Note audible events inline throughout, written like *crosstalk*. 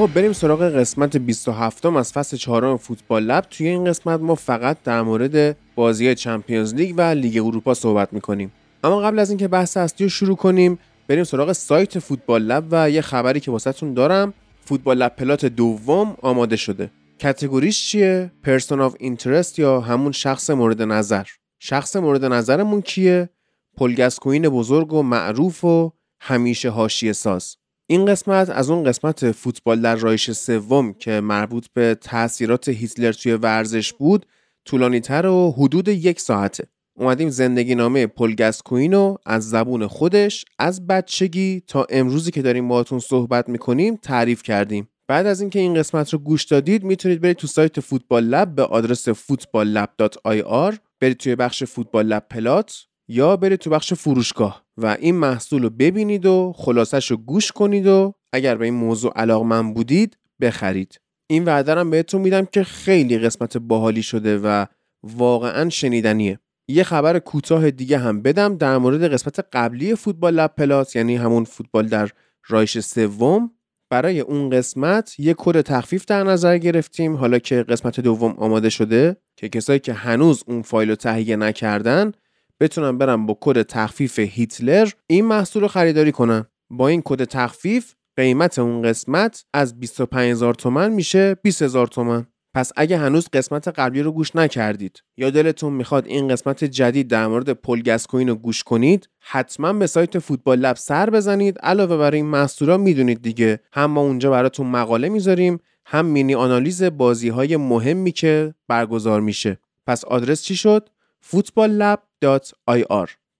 خب بریم سراغ قسمت 27 از فصل چهارم Football Lab. توی این قسمت ما فقط در مورد بازی چمپیونز لیگ و لیگ اروپا صحبت می‌کنیم. اما قبل از اینکه بحث اصلی رو شروع کنیم بریم سراغ سایت Football Lab و یه خبری که واسهتون دارم. Football Lab Plus دوم آماده شده. category ش چیه؟ person of interest یا همون شخص مورد نظر؟ شخص مورد نظرمون کیه؟ پل گسکوین بزرگ و معروف و همیشه حاشیه ساز این قسمت از اون قسمت فوتبال در رایش سوم که مربوط به تاثیرات هیتلر توی ورزش بود طولانی تر و حدود یک ساعته. اومدیم زندگی نامه پلگسکوین رو از زبون خودش از بچگی تا امروزی که داریم باهاتون صحبت می‌کنیم تعریف کردیم. بعد از اینکه این قسمت رو گوش دادید می‌تونید برید تو سایت فوتبال لب به آدرس footballlab.ir برید توی بخش فوتبال لب پلات یا برید تو بخش فروشگاه. و این محصول رو ببینید و خلاصش رو گوش کنید و اگر به این موضوع علاقمند بودید بخرید. این وعده رم بهتون میدم که خیلی قسمت باحالی شده و واقعا شنیدنیه. یه خبر کوتاه دیگه هم بدم در مورد قسمت قبلی Football Lab Plus یعنی همون فوتبال در رایش سوم. برای اون قسمت یه کد تخفیف در نظر گرفتیم حالا که قسمت دوم آماده شده که کسایی که هنوز اون فایل رو تهیه نکردن بتونن برن با کد تخفیف هیتلر این محصول رو خریداری کنن با این کد تخفیف قیمت اون قسمت از 25000 تومن میشه 20000 تومن. پس اگه هنوز قسمت قبلی رو گوش نکردید یا دلتون می‌خواد این قسمت جدید در مورد پل گسکوین رو گوش کنید حتما به سایت Football Lab سر بزنید. علاوه بر این محصولا می‌دونید دیگه. هم ما اونجا براتون مقاله می‌ذاریم هم مینی آنالیز بازی های مهمی که برگزار میشه. پس آدرس چی شد؟ footballlab.ir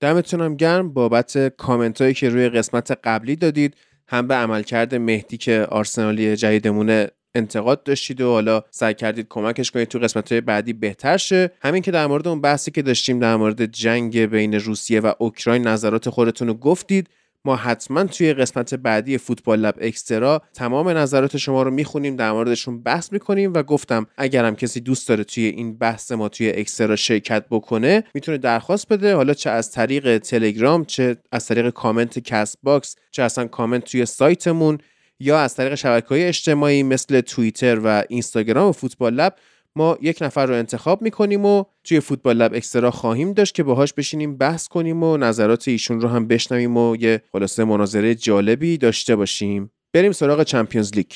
دمتونم گرم بابت کامنت هایی که روی قسمت قبلی دادید. هم به عملکرد مهدی که آرسنالی جدیدمونه انتقاد داشتید و حالا سعی کردید کمکش کنید تو قسمت های بعدی بهتر شه. هم اینکه در مورد اون بحثی که داشتیم در مورد جنگ بین روسیه و اوکراین نظرات خودتون رو گفتید. ما حتما توی قسمت بعدی Football Lab Extra تمام نظرات شما رو می‌خونیم در موردشون بحث می‌کنیم و گفتم اگرم کسی دوست داره توی این بحث ما توی Extra شرکت بکنه می‌تونه درخواست بده. حالا چه از طریق تلگرام چه از طریق کامنت CastBox چه اصلا کامنت توی سایتمون یا از طریق شبکه های اجتماعی مثل توییتر و اینستاگرام و Football Lab ما یک نفر رو انتخاب می‌کنیم و توی Football Lab Extra خواهیم داشت که باهاش بشینیم بحث کنیم و نظرات ایشون رو هم بشنویم و یه خلاصه مناظره جالبی داشته باشیم. بریم سراغ چمپیونز لیگ.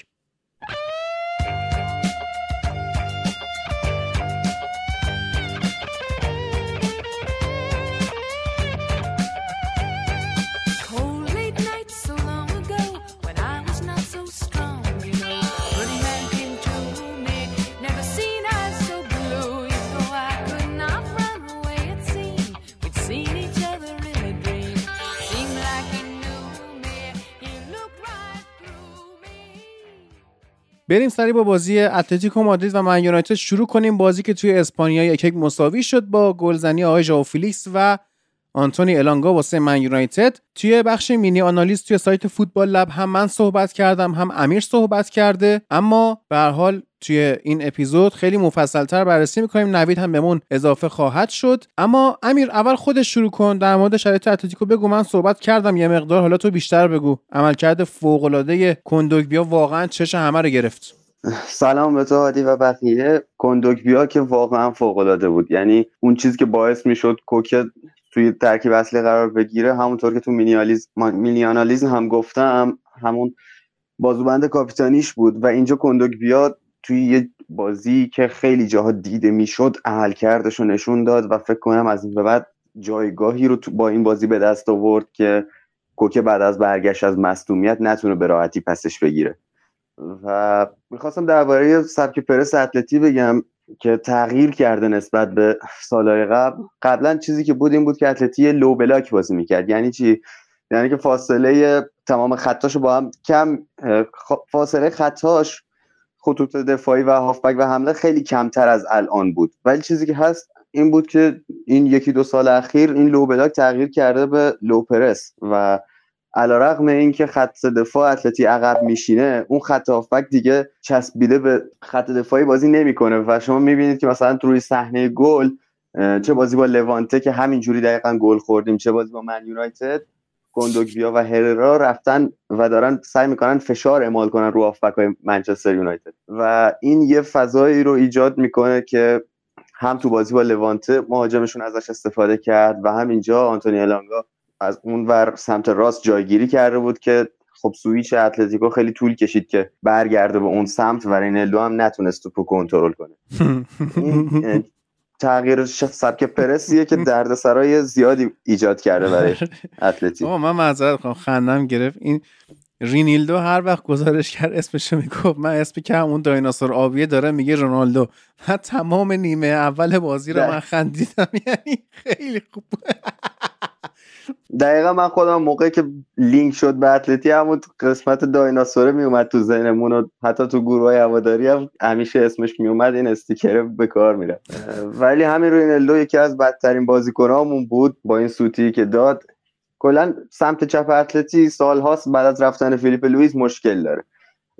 بریم سریع با بازی اتلتیکو مادرید و من یونایتد شروع کنیم بازی که توی اسپانیا یک یک مساوی شد با گلزنی آقای ژائو فیلیکس و آنتونی الانگا واسه من یونایتد. توی بخش مینی آنالیز توی سایت Football Lab هم من صحبت کردم هم امیر صحبت کرده اما به هر حال توی این اپیزود خیلی مفصلتر بررسی می‌کنیم. نوید هم بهمون اضافه خواهد شد. اما امیر اول خودش شروع کن. در مورد شرایط اتلتیکو بگو. من صحبت کردم یه مقدار. حالا تو بیشتر بگو. عملکرد فوق العاده کندوگبیا واقعا چش همه رو گرفت. سلام به تو هادی و بقیه. کندوگبیا که واقعا فوق العاده بود. یعنی اون چیزی که باعث می‌شد کوکه توی ترکیب اصلی قرار بگیره همونطور که تو مینیالیز مینی هم گفتم همون بازوبند کاپیتانیش بود. و اینجا کندوگ بیاد توی یه بازی که خیلی جاها دیده می‌شد کردش رو نشون داد و فکر کنم از این به بعد جایگاهی رو با این بازی به دست آورد که کوکه بعد از برگشت از مصدومیت نتونه به راحتی پسش بگیره. و می‌خواستم درباره سبک پرس اتلتی بگم که تغییر کرده نسبت به سالهای قبل. قبلا چیزی که بود این بود که اتلتی low block بازی می‌کرد. یعنی چی؟ یعنی که فاصله تمام خطاشو با هم کم فاصله خطاش خطوط دفاعی و هافبک و حمله خیلی کمتر از الان بود. ولی چیزی که هست این بود که این یکی دو سال اخیر این low block تغییر کرده به low press و علیرغم اینکه خط دفاع اتلتی عقب میشینه اون خط هافبک دیگه چسبیده به خط دفاعی بازی نمی‌کنه و شما می‌بینید که مثلا روی صحنه گل چه بازی با لوانته که همینجوری دقیقا گل خوردیم چه بازی با من یونایتد گوندوگبیا و هررا رفتن و دارن سعی می‌کنن فشار اعمال کنن رو آفبک های منچستر یونایتد. و این یه فضایی رو ایجاد می‌کنه که هم تو بازی با لوانته مهاجمشون ازش استفاده کرد و هم اینجا آنتونی الانگا از اون ور سمت راست جایگیری کرده بود که خب سویچ اتلتیکو خیلی طول کشید که برگرده به اون سمت و رینلدو هم نتونست توپو کنترل کنه. *laughs* تغییر سبک پرسیه که *laughs* دردسرای زیادی ایجاد کرده برای *laughs* اتلتیکو من معذرت خواهم خندم گرفت. این رینیلدو هر وقت گزارشگر اسمشو می‌گفت من اسمی که اون دایناسور آبیه داره میگه رونالدو. من تمام نیمه اول بازی رو من خندیدم. *laughs* یعنی خیلی خوب. دقیقا من خودم موقعی که لینک شد به اتلتی همون قسمت دایناسوره میومد تو ذهنمون و حتی تو گروه های هواداری هم همیشه اسمش میومد این استیکره به کار میره. ولی همین رینالدو یکی از بدترین بازیکنامون بود با این سوتی که داد. کلا سمت چپ اتلتی سالهاست بعد از رفتن فیلیپ لوئیس مشکل داره.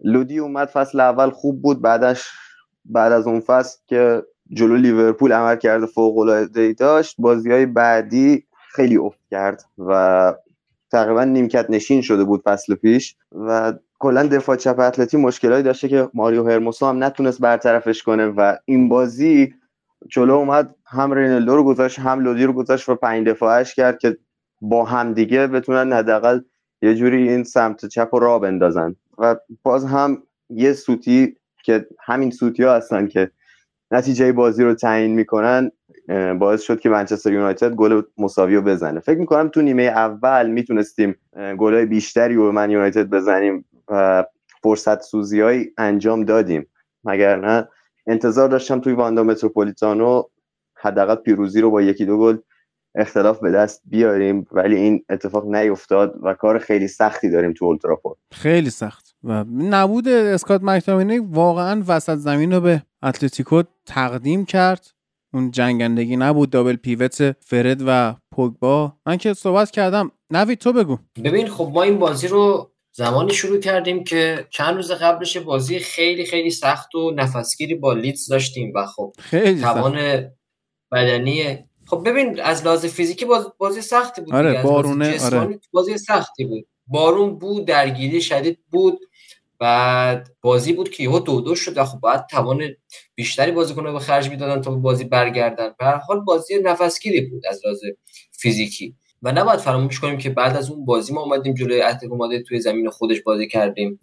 لودی اومد فصل اول خوب بود بعدش بعد از اون فصل که جلو لیورپول عمل کرده فوق العاده داشت. بازی های بعدی خیلی افت کرد و تقریبا نیمکت نشین شده بود فصل پیش و کلا دفاع چپ اتلتی مشکلایی داشته که ماریو هرموسو هم نتونست برطرفش کنه و این بازی جلو اومد هم رینالدو رو گذاشت هم لودی رو گذاشت و پنج دفاعش کرد که با هم دیگه بتونن حداقل یه جوری این سمت چپ رو را بندازن. و باز هم یه سوتی که همین سوتی ها هستن که نتیجه بازی رو تعیین می‌کنن باعث شد که منچستر یونایتد گل مساوی رو بزنه. فکر می‌کنم تو نیمه اول می‌تونستیم گلای بیشتری رو من یونایتد بزنیم و فرصت سوزی انجام دادیم. مگر نه؟ انتظار داشتم توی واندا متروپولیتانو حداقل پیروزی رو با یکی دو گل اختلاف به دست بیاریم ولی این اتفاق نیفتاد و کار خیلی سختی داریم تو اولترافورد خیلی سخت. و نبود اسکات مکتامینی واقعا وسط زمین رو به اتلتیکو تقدیم کرد. اون جنگندگی نبود دابل پیوت فرد و پوگبا. من که صحبت کردم. نوید تو بگو. ببین خب ما این بازی رو زمانی شروع کردیم که چند روز قبلش بازی خیلی خیلی سخت و نفسگیری با لیدز داشتیم و خب خیلی توان بدنی. خب ببین از لحاظ فیزیکی باز بازی سختی بود آره بارونه آره. بازی سختی بود. بارون بود درگیری شدید بود. بعد بازی بود که یهو دو دو شد و خب باید توان بیشتری بازیکن‌ها به خرج می‌دادن تا بازی برگردن. به هر حال بازی نفسگیری بود از لحاظ فیزیکی. و نباید فراموش کنیم که بعد از اون بازی ما اومدیم جلوی اتلتیکو مادرید توی زمین خودش بازی کردیم.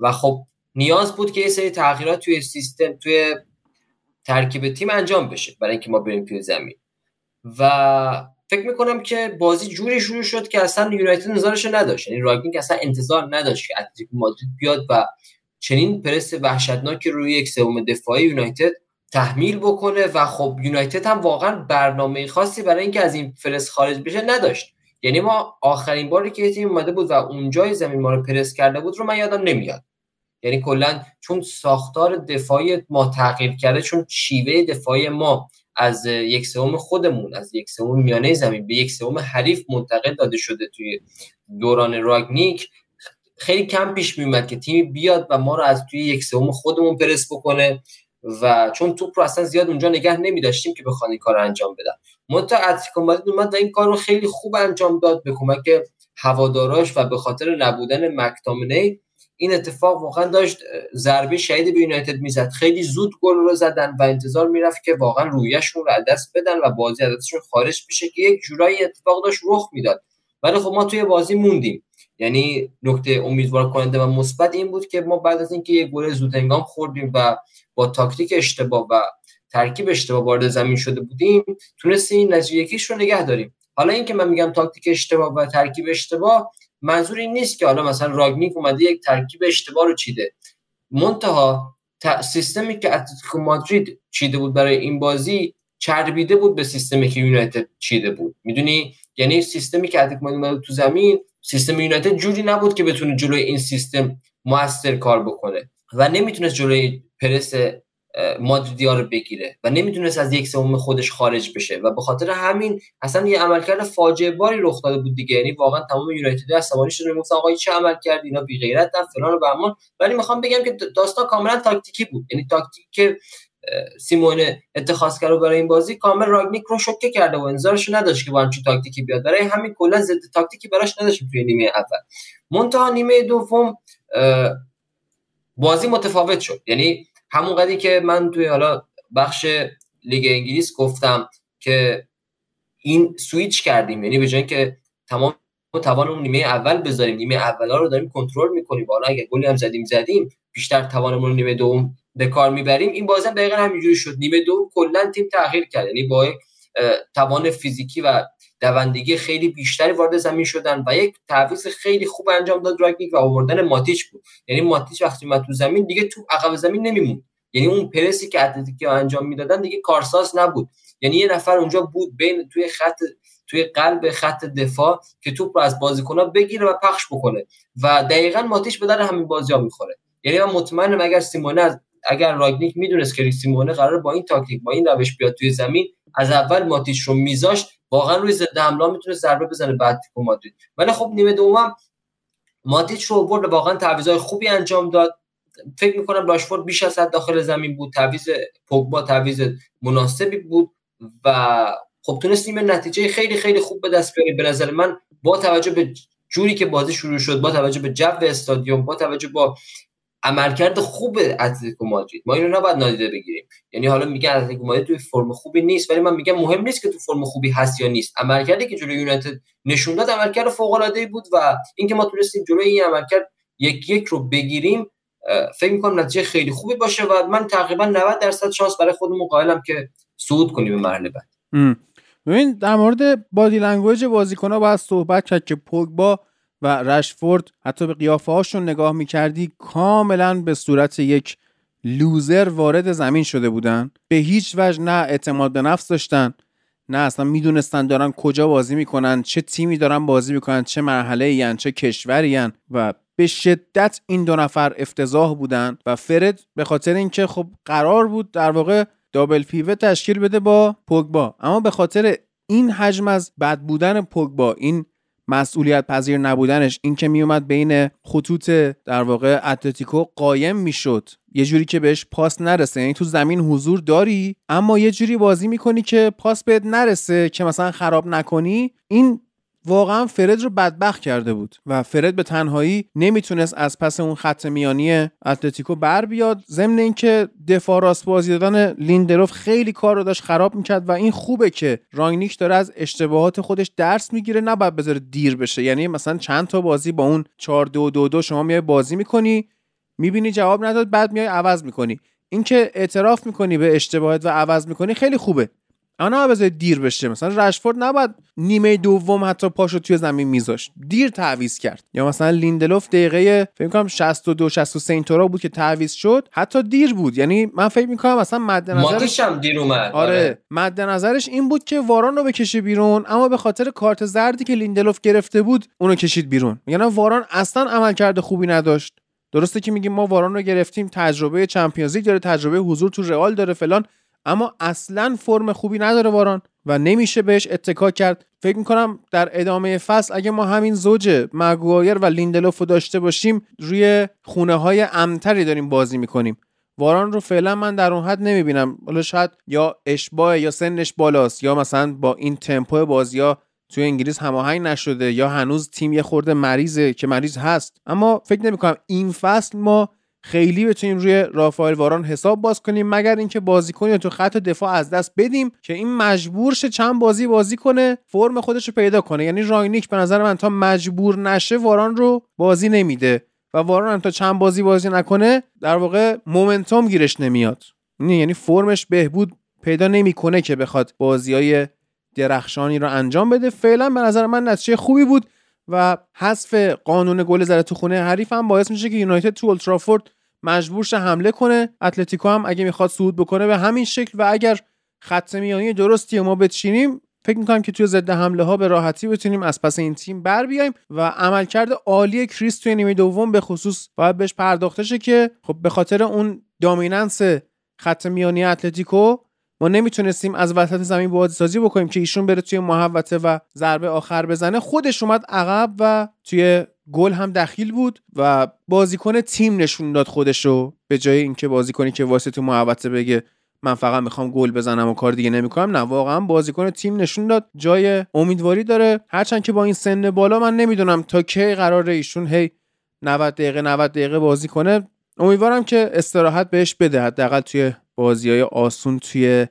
و خب نیاز بود که یه سری تغییرات توی سیستم توی ترکیب تیم انجام بشه برای اینکه ما بریم توی زمین. و فکر می‌کنم که بازی جوری شروع شد که اصلا یونایتد نظارش نداشت. یعنی راگنیک اصلا انتظار نداشت که اتلتیکو مادرید بیاد و چنین پرس وحشتناکی روی یک سوم دفاعی یونایتد تحمیل بکنه و خب یونایتد هم واقعا برنامه خاصی برای اینکه از این پرس خارج بشه نداشت. یعنی ما آخرین باری که تیم اومده بود و اونجای زمین ما رو پرس کرده بود رو من یادم نمیاد. یعنی کلا چون ساختار دفاعی ما تغییر کرده چون شیوه دفاعی ما از یک سوم خودمون از یک سوم میانه زمین به یک سوم حریف منتقل داده شده توی دوران راگنیک خیلی کم پیش میومد که تیمی بیاد و ما رو از توی یک سوم خودمون پرس بکنه و چون توپ رو اصلا زیاد اونجا نگه نمی داشتیم که بخوان این کار رو انجام بدن. منتها اتلتیکو مادرید اومد و این کار رو خیلی خوب انجام داد به کمک هواداراش و به خاطر نبودن مکتامنی. این اتفاق واقعا داشت ضربه شهید به یونایتد می‌زد. خیلی زود گل رو زدن و انتظار می‌رفت که واقعا رویشون رو دست بدن و بازی از دستشون خارج بشه که یک جورایی اتفاق داشت رخ می‌داد. ولی خب ما توی بازی موندیم. یعنی نکته امیدوار کننده و مثبت این بود که ما بعد از اینکه یک گل زود هنگام خوردیم و با تاکتیک اشتباه و ترکیب اشتباه وارد زمین شده بودیم تونستیم نتیجه یکیش رو نگه داریم. حالا اینکه من میگم تاکتیک اشتباه و ترکیب اشتباه منظور این نیست که حالا مثلا راگنیک اومده یک ترکیب اشتباه رو چیده. منتها سیستمی که اتلتیکو مادرید چیده بود برای این بازی چربیده بود به سیستمی که یونایتد چیده بود. می‌دونی؟ یعنی سیستمی که اتلتیکو مادرید تو زمین سیستم یونایتد جوری نبود که بتونه جلوی این سیستم موثر کار بکنه و نمی‌تونست جلوی پرس مادریدیا رو بگیره و نمی‌تونست از یک سوم خودش خارج بشه و به خاطر همین اصلا یه عملکرد فاجعه باری رخ داده بود دیگه. یعنی واقعا تمام یونایتد عصبانی شده. می‌گفتن آقا چه عمل کرد؟ اینا بی غیرتن فلان و بهمان. ولی می‌خوام بگم که داستان کاملا تاکتیکی بود. یعنی تاکتیک که سیمئونه اتخاذ کرد برای این بازی کامل راگنیک رو شوکه کرده و انتظارش نداشت که با همچین تاکتیکی بیاد. برای همین کلا ضد تاکتیکی براش نداشت توی نیمه اول. منتها نیمه دوم بازی متفاوت شد. یعنی همون قدری که من توی حالا بخش لیگ انگلیس گفتم که این سویچ کردیم. یعنی به جای که تمام توان اون نیمه اول بذاریم نیمه اولا رو داریم کنترل می‌کنیم. حالا اگه گلی هم زدیم زدیم بیشتر توانمون نیمه دوم به کار می‌بریم این بازی هم دقیقا همینجوری شد. نیمه دوم کلا تیم تغییر کرد. یعنی با توان فیزیکی و دوندگی خیلی بیشتری وارد زمین شدن و یک تعویض خیلی خوب انجام داد راگنیک و آوردن ماتیچ بود. یعنی ماتیچ وقتی اومد تو زمین دیگه تو عقب زمین نمیمون یعنی اون پرسی که اتلتیکی انجام می‌دادن دیگه کارساز نبود. یعنی یه نفر اونجا بود بین توی خط توی قلب خط دفاع که توپ رو از بازیکن‌ها بگیره و پخش بکنه. و دقیقا ماتیش به در همین بازی ها می‌خوره. یعنی من مطمئنم اگر سیمونه از اگر راگنیک می‌دونست که سیمونه قرار با این تاکتیک با این روش بیاد توی زمین از اول ماتیش رو میذاشت واقعا روی ضد حمله می‌تونه ضربه بزنه بعد مادرید. ولی خب نیمه دوم ماتیچ رو برد واقعا تعویضای خوبی انجام داد. فکر می‌کنم راشفورد بیش از حد داخل زمین بود. تعویض پوگبا تعویض مناسبی بود و خب تونستیم نتیجه خیلی خیلی خوب به دست بیاریم به نظر من با توجه به جوری که بازی شروع شد با توجه به جو استادیوم با توجه با عملکرد خوب اتلتیکو مادرید. ما اینو نباید نادیده بگیریم. یعنی حالا میگن اتلتیکو مادرید توی فرم خوبی نیست ولی من میگم مهم نیست که تو فرم خوبی هست یا نیست. عملکردی که جلوی یونایتد نشون داد عملکرد فوق العاده بود و اینکه ما تونستیم جلوی این عملکرد یک یک رو بگیریم فکر می‌کنم نتیجه خیلی خوبی باشه و من تقریبا 90 درصد شانس برای خودمون قائلم که صعود کنیم به مرحله بعد. ببین در مورد body language بازیکن‌ها باید صحبت کرد که پوگبا و رشفورد حتی به قیافه هاشون نگاه می‌کردی کاملا به صورت یک loser وارد زمین شده بودن. به هیچ وجه نه اعتماد به نفس داشتن نه اصلا می‌دونستن دارن کجا بازی می‌کنن چه تیمی دارن بازی می‌کنن چه مرحله این چه کشوری و به شدت این دو نفر افتضاح بودن و فرد به خاطر اینکه خب قرار بود در واقع دابل پیوه تشکیل بده با پوگبا. اما به خاطر این حجم از بد بودن پوگبا این مسئولیت پذیر نبودنش این که میومد بین خطوط در واقع اتلتیکو قایم می‌شد. یه جوری که بهش پاس نرسه. یعنی تو زمین حضور داری اما یه جوری بازی می‌کنی که پاس بهت نرسه که مثلا خراب نکنی. این واقعا فرد رو بدبخت کرده بود و فرد به تنهایی نمی‌تونست از پس اون خط میانی اتلتیکو بر بیاد. ضمن اینکه دفاع راست بازی دادن لیندروف خیلی کار رو داشت خراب می‌کرد و این خوبه که رانگنیک داره از اشتباهات خودش درس می‌گیره. نباید بذاره دیر بشه. یعنی مثلا چند تا بازی با اون 4 2 2 2 شما میای بازی می‌کنی می‌بینی جواب نداد بعد میای عوض می‌کنی. اینکه اعتراف می‌کنی به اشتباهات و عوض می‌کنی خیلی خوبه. اینا بذاری دیر بشه. مثلا رشفورد نباید نیمه دوم حتی پاشو توی زمین میذاشت. دیر تعویض کرد. یا مثلا لیندلوف دقیقه فکر کنم 62 63 اینطورا بود که تعویض شد. حتی دیر بود. یعنی من فکر می‌کنم مثلا مد نظرش هم دیر اومد. آره, آره. مد نظرش این بود که واران رو بکشه بیرون اما به خاطر کارت زردی که لیندلوف گرفته بود اونو کشید بیرون. یعنی واران اصلا عملکرد خوبی نداشت. درسته که میگیم ما واران رو گرفتیم تجربه Champions League داره تجربه حضور تو رئال داره فلان. اما اصلا فرم خوبی نداره واران و نمیشه بهش اتکا کرد. فکر می‌کنم در ادامه فصل اگه ما همین زوج مگوایر و لیندلوف رو داشته باشیم روی خونه های امتری داریم بازی می‌کنیم. واران رو فعلا من در اون حد نمی‌بینم. حالا شاید یا اشباه یا سنش بالاست یا مثلا با این تمپو بازی ها توی انگلیس هماهنگ نشده یا هنوز تیم یه خورده مریضه که مریض هست. اما فکر نمی‌کنم این فصل ما خیلی بتونیم روی رافائل واران حساب باز کنیم مگر اینکه بازیکنی تو خط دفاع از دست بدیم که این مجبور شه چند بازی بازی کنه فرم خودش رو پیدا کنه. یعنی راینیک به نظر من تا مجبور نشه واران رو بازی نمیده و واران هم تا چند بازی بازی نکنه در واقع مومنتوم گیرش نمیاد. یعنی فرمش بهبود پیدا نمی‌کنه که بخواد بازی های درخشانی رو انجام بده. فعلا به نظر من نتیجه خوبی بود و حذف قانون گل زده تو خونه حریف هم باعث میشه که یونایتد تو اولترافورد مجبور شه حمله کنه. اتلتیکو هم اگه می‌خواد صعود بکنه به همین شکل و اگر خط میانی درستی ما بچینیم فکر می‌کنم که توی ضد حمله ها به راحتی بتونیم از پس این تیم بر بیایم و عملکرد عالی کریس توی نیمه دوم به خصوص باید بهش پرداخته شه که خب به خاطر اون دامیننس خط میانی اتلتیکو ما نمی‌تونستیم از وسط زمین بازی سازی بکنیم که ایشون بره توی محوطه و ضربه آخر بزنه. خودش اومد عقب و توی گل هم دخیل بود و بازیکن تیم نشون داد خودش رو به جای اینکه بازیکنی که واسه تو محوطه بگه من فقط می‌خوام گل بزنم و کار دیگه نمی‌کنم نه واقعا بازیکن تیم نشون داد. جای امیدواری داره. هرچند که با این سن بالا من نمی‌دونم تا کی قرار ایشون هی 90 دقیقه 90 دقیقه بازی کنه. امیدوارم که استراحت بهش بده. حداقل توی بازی های آسون توی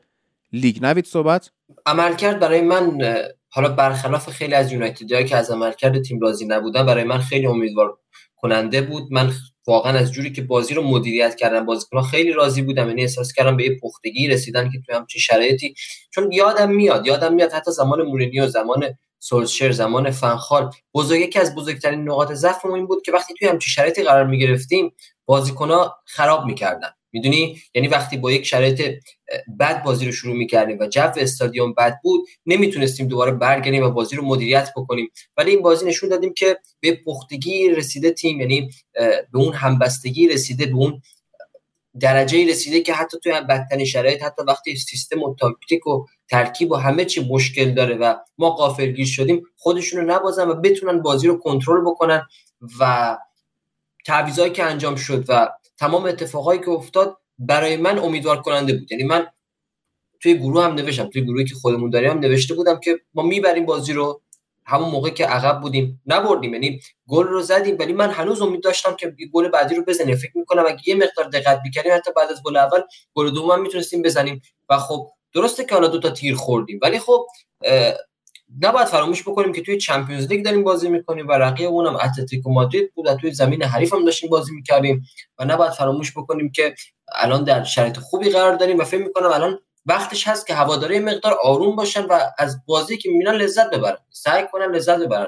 لیگ. نوید صحبت؟ عملکرد برای من حالا برخلاف خیلی از یونایتدی که از عملکرد تیم راضی نبودن برای من خیلی امیدوار کننده بود. من واقعا از جوری که بازی رو مدیریت کردن بازیکن‌ها خیلی راضی بودم یعنی احساس کردم به یه پختگی رسیدن که توی همچین شرایطی. چون یادم میاد یادم میاد حتی زمان مورینیو زمان سولشر زمان فنخال. بزرگ یکی از بزرگترین نقاط ضعفمون این بود که وقتی توی همچین شرایطی قرار می‌گرفتیم بازیکن‌ها خراب می‌کردن. می‌دونی؟ یعنی وقتی با یک شرایط بد بازی رو شروع می‌کردیم و جو استادیوم بد بود نمی‌تونستیم دوباره برگردیم و بازی رو مدیریت بکنیم. ولی این بازی نشون دادیم که به پختگی رسیده تیم یعنی به اون همبستگی رسیده به اون درجه رسیده که حتی توی بدترین شرایط حتی وقتی سیستم و تاکتیک و ترکیب و همه چی مشکل داره و ما قافلگیر شدیم خودشون رو نبازن و بتونن بازی رو کنترل بکنن و تعویضایی که انجام شد و تمام اتفاقایی که افتاد برای من امیدوار کننده بود. یعنی من توی گروه هم نوشتم توی گروهی که خودمون داریم هم نوشته بودم که ما می‌بریم بازی رو همون موقع که عقب بودیم. نبردیم یعنی گل رو زدیم ولی من هنوز امید داشتم که گل بعدی رو بزنیم. فکر می‌کنم اگه یه مقدار دقت می‌کردیم حتی بعد از گل اول گل دوم هم می‌تونستیم بزنیم. و خب درسته که حالا دو تا تیر خوردیم ولی خب نباید فراموش بکنیم که توی چمپیونز لیگ داریم بازی می‌کنیم و رقیب اونم اتلتیکو مادرید بود و توی زمین حریف هم داشتیم بازی می‌کردیم و نباید فراموش بکنیم که الان در شرایط خوبی قرار داریم و فکر می‌کنم الان وقتش هست که هواداره مقدار آروم باشن و از بازی که می‌بینن لذت ببرن. سعی کنن لذت ببرن.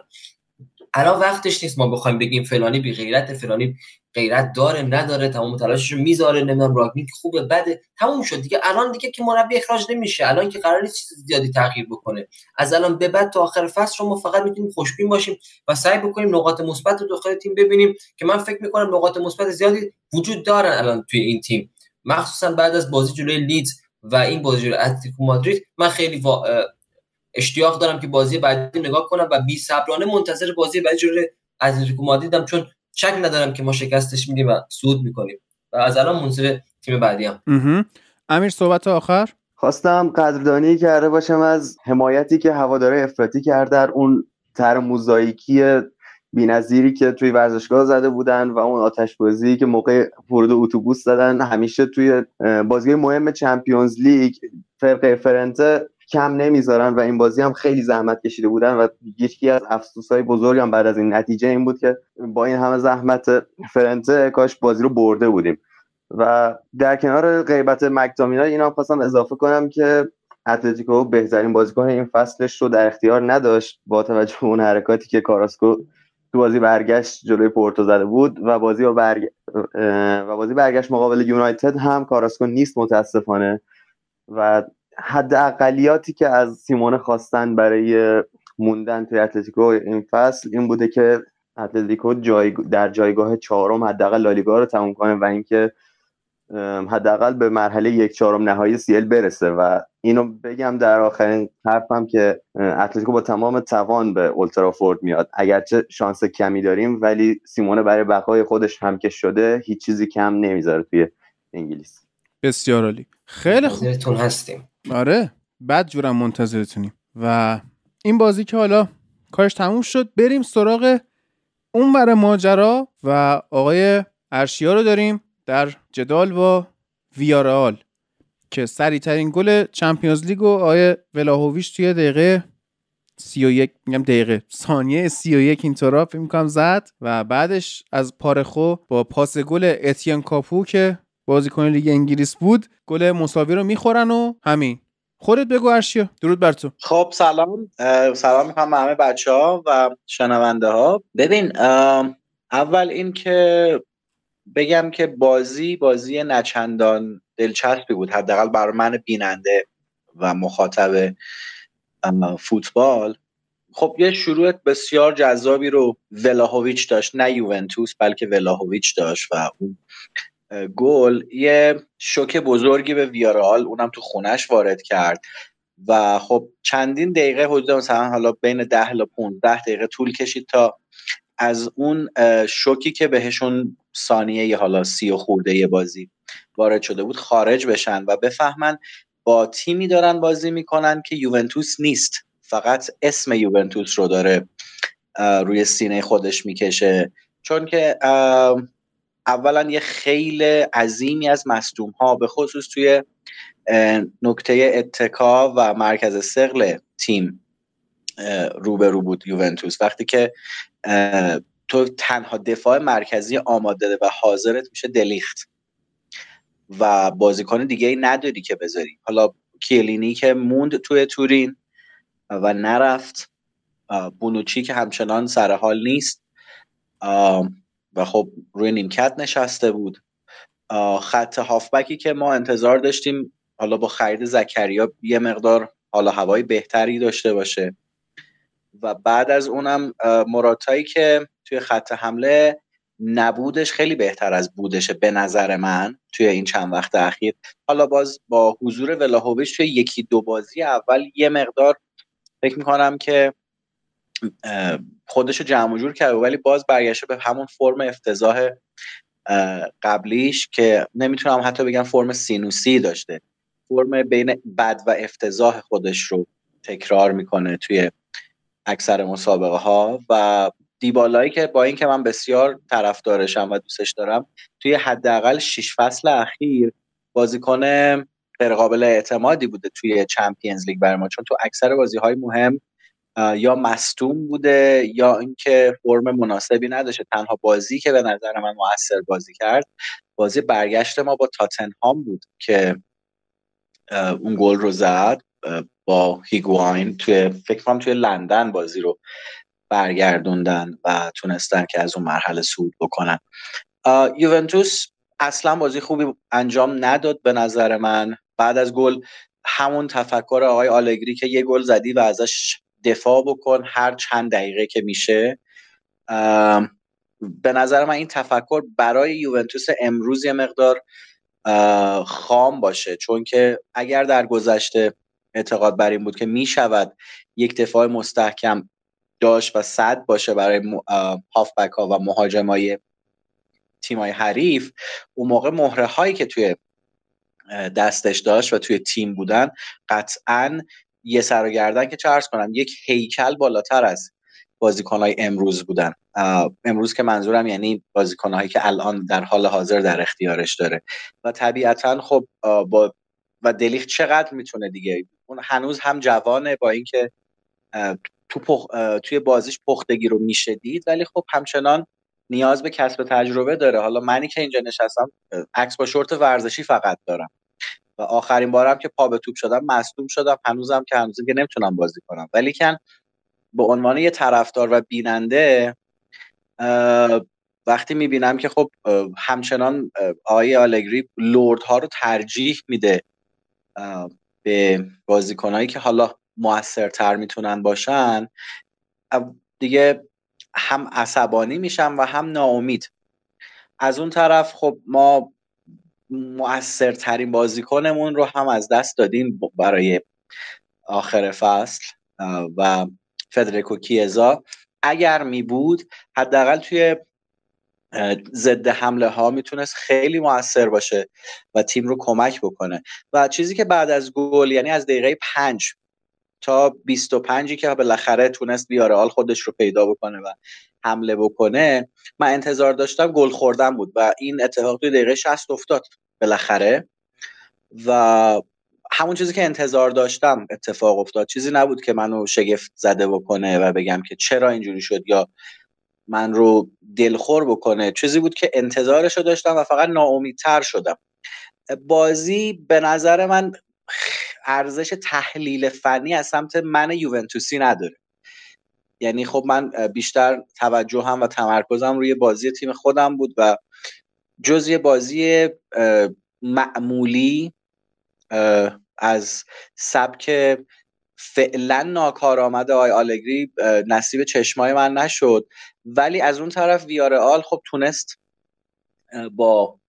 الان وقتش نیست ما بخوایم بگیم فلانی بی غیرت فلانی غیرت داره نداره تمام تلاشش می‌ذاره نمی‌دونم راگنیک خوبه بده. تموم شد دیگه. الان دیگه که مربی اخراج نمیشه. الان که قرار نیست چیز زیادی تغییر بکنه. از الان به بعد تا آخر فصل رو ما فقط می‌تونیم خوشبین باشیم و سعی بکنیم نقاط مثبت رو داخل تیم ببینیم که من فکر می‌کنم نقاط مثبت زیادی وجود دارن الان توی این تیم. مخصوصا بعد از بازی جلوی لیدز و این بازی جلوی اتلتیکو مادرید من خیلی اشتیاق دارم که بازی بعدی نگاه کنم و بی صبرانه منتظر بازی بعدی جلوی اتلتیکو مادریدم چون شک ندارم که ما شکستش میدیم و سود می‌کنیم. و از الان منصف تیم بعدی هم. امیر صحبت آخر؟ خواستم قدردانی کرده باشم از حمایتی که هواداره افراطی کرد در اون تر موزاییکی بینظیری که توی ورزشگاه زده بودن و اون آتش بازی که موقع ورود اتوبوس زدن همیشه توی بازی مهم چمپیونز لیگ فرقه فرنته کم نمی‌ذارن و این بازی هم خیلی زحمت کشیده بودن و یکی از افسوسهای بزرگ هم بعد از این نتیجه این بود که با این همه زحمت فرنته کاش بازی رو برده بودیم. و در کنار غیبت مکتامینا اینا خواستم اضافه کنم که اتلتیکو بهترین بازیکن این فصلش رو در اختیار نداشت با توجه به اون حرکاتی که کاراسکو تو بازی برگشت جلوی پورتو زده بود و بازی و, برگ... و بازی برگشت مقابل یونایتد هم کاراسکو نیست متاسفانه. و حد اقلیاتی که از سیمونه خواستن برای موندن توی اتلتیکو این فصل این بوده که اتلتیکو جای در جایگاه چهارم حداقل لالیگا رو تموم کنه و اینکه حداقل به مرحله یک چهارم نهایی سیل برسه و اینو بگم در آخرین حرفم که اتلتیکو با تمام توان به اولترافورد میاد. اگرچه شانس کمی داریم ولی سیمونه برای بقای خودش هم که شده هیچ چیزی کم نمی‌ذاره توی انگلیس. بسیار عالی. خیلی خوب. هستیم. آره بعد جورم منتظرتونیم. و این بازی که حالا کارش تموم شد بریم سراغ اون بر ماجرا و آقای ارشیا رو داریم در جدال با ویارال که سریع ترین گل چمپیونز لیگ و آقای ولاهویش توی دقیقه 31 میگم دقیقه ثانیه 31 اینطورا فکر می‌کنم زد. و بعدش از پارخو با پاس گل اتین کاپو که بازیکن لیگ انگلیس بود گل مساوی رو می‌خورن و همین. خودت بگو ارشیا. درود بر تو. خب سلام. سلام می‌کنم همه بچه ها و شنونده ها ببین اول این که بگم که بازی بازی نچندان دلچسبی بود. حداقل برای من بیننده و مخاطب فوتبال. خب یه شروع بسیار جذابی رو ولاهویچ داشت. نه یوونتوس بلکه ولاهویچ داشت و اون گل یه شوک بزرگی به ویارال اونم تو خونش وارد کرد. و خب چندین دقیقه حدود مثلا حالا بین ده تا 15 دقیقه طول کشید تا از اون شوکی که بهشون ثانیه یه حالا سی و خورده یه بازی وارد شده بود خارج بشن و بفهمن با تیمی دارن بازی می‌کنن که یوونتوس نیست. فقط اسم یوونتوس رو داره روی سینه خودش می‌کشه. چون که اولا یه خیلی عظیمی از مصدوم ها به خصوص توی نکته اتکا و مرکز سقل تیم روبرو بود یوونتوس. وقتی که تو تنها دفاع مرکزی آماده و حاضرت میشه دلیخت. و بازیکن دیگه ای نداری که بذاری. حالا کیلینی که موند توی تورین و نرفت. بونوچی که همچنان سر حال نیست. و خب روی نیمکت نشسته بود. خط هافبکی که ما انتظار داشتیم حالا با خرید زکریا یه مقدار حالا هوای بهتری داشته باشه. و بعد از اونم مراتایی که توی خط حمله نبودش خیلی بهتر از بودشه به نظر من توی این چند وقت اخیر. حالا باز با حضور ولاهویچ توی یکی دو بازی اول یه مقدار فکر می‌کنم که خودشو جمع جور کرده ولی باز برگشته به همون فرم افتضاح قبلیش که نمی‌تونم حتی بگم فرم سینوسی داشته. فرم بین بد و افتضاح خودش رو تکرار می‌کنه توی اکثر مسابقه ها و دیبالایی که با اینکه من بسیار طرفدارشم و دوستش دارم توی حداقل 6 فصل اخیر بازیکن غیرقابل اعتمادی بوده توی چمپیونز لیگ برای ما چون تو اکثر بازی های مهم یا مستوم بوده یا اینکه فرم مناسبی نداشته. تنها بازی که به نظر من موثر بازی کرد بازی برگشت ما با تاتنهام بود که اون گل رو زد با هیگواین توی فکر کنم توی لندن بازی رو برگردوندن و تونستن که از اون مرحله صعود بکنن. یوونتوس اصلا بازی خوبی انجام نداد به نظر من. بعد از گل همون تفکر آقای آلگری که یه گل زدی و ازش دفاع بکن هر چند دقیقه که میشه. به نظر من این تفکر برای یوونتوس امروز یه مقدار خام باشه. چون که اگر در گذشته اعتقاد بر این بود که می‌شود یک دفاع مستحکم داشت و صد باشه برای هافبک ها و مهاجمای تیم های حریف اون موقع مهره هایی که توی دستش داشت و توی تیم بودن قطعا یه سر و گردن که چه کنم یک هیکل بالاتر از بازیکنهای امروز بودن. امروز که منظورم یعنی بازیکنهایی که الان در حال حاضر در اختیارش داره. و طبیعتا خب با و دلیخ چقدر می‌تونه دیگه؟ اون هنوز هم جوانه با اینکه تو توی بازیش پختگی رو میشه دید ولی خب همچنان نیاز به کسب تجربه داره. حالا منی که اینجا نشستم عکس با شورت ورزشی فقط دارم. و آخرین بارم که پا به توپ شدم مصدوم شدم. هنوزم که هنوزم که نمی‌تونم بازی کنم. ولی کن به عنوان یه طرفدار و بیننده وقتی می‌بینم که خب همچنان آقای آلگری لورد ها رو ترجیح میده به بازیکنهایی که حالا موثرتر می‌تونن باشن دیگه هم عصبانی میشم و هم ناامید. از اون طرف خب ما موثرترین بازیکنمون رو هم از دست دادیم برای آخر فصل و فدریکو کیزا. اگر می بود حداقل توی ضد حمله ها می‌تونست خیلی موثر باشه و تیم رو کمک بکنه. و چیزی که بعد از گل یعنی از دقیقه پنج تا 25 که بالاخره تونست بیارال خودش رو پیدا بکنه و حمله بکنه من انتظار داشتم گل خوردن بود و این اتفاق توی دقیقه 60 افتاد بالاخره. و همون چیزی که انتظار داشتم اتفاق افتاد. چیزی نبود که منو شگفت زده بکنه و بگم که چرا اینجوری شد یا من رو دلخور بکنه. چیزی بود که انتظارش رو داشتم و فقط ناامیدتر شدم. بازی به نظر من ارزش تحلیل فنی از سمت من یوونتوسی نداره. یعنی خب من بیشتر توجه هم و تمرکزم روی بازی تیم خودم بود و جز یه بازی معمولی از سبک فعلا ناکارآمد آی آلگری نصیب چشمای من نشد. ولی از اون طرف ویارال خب تونست با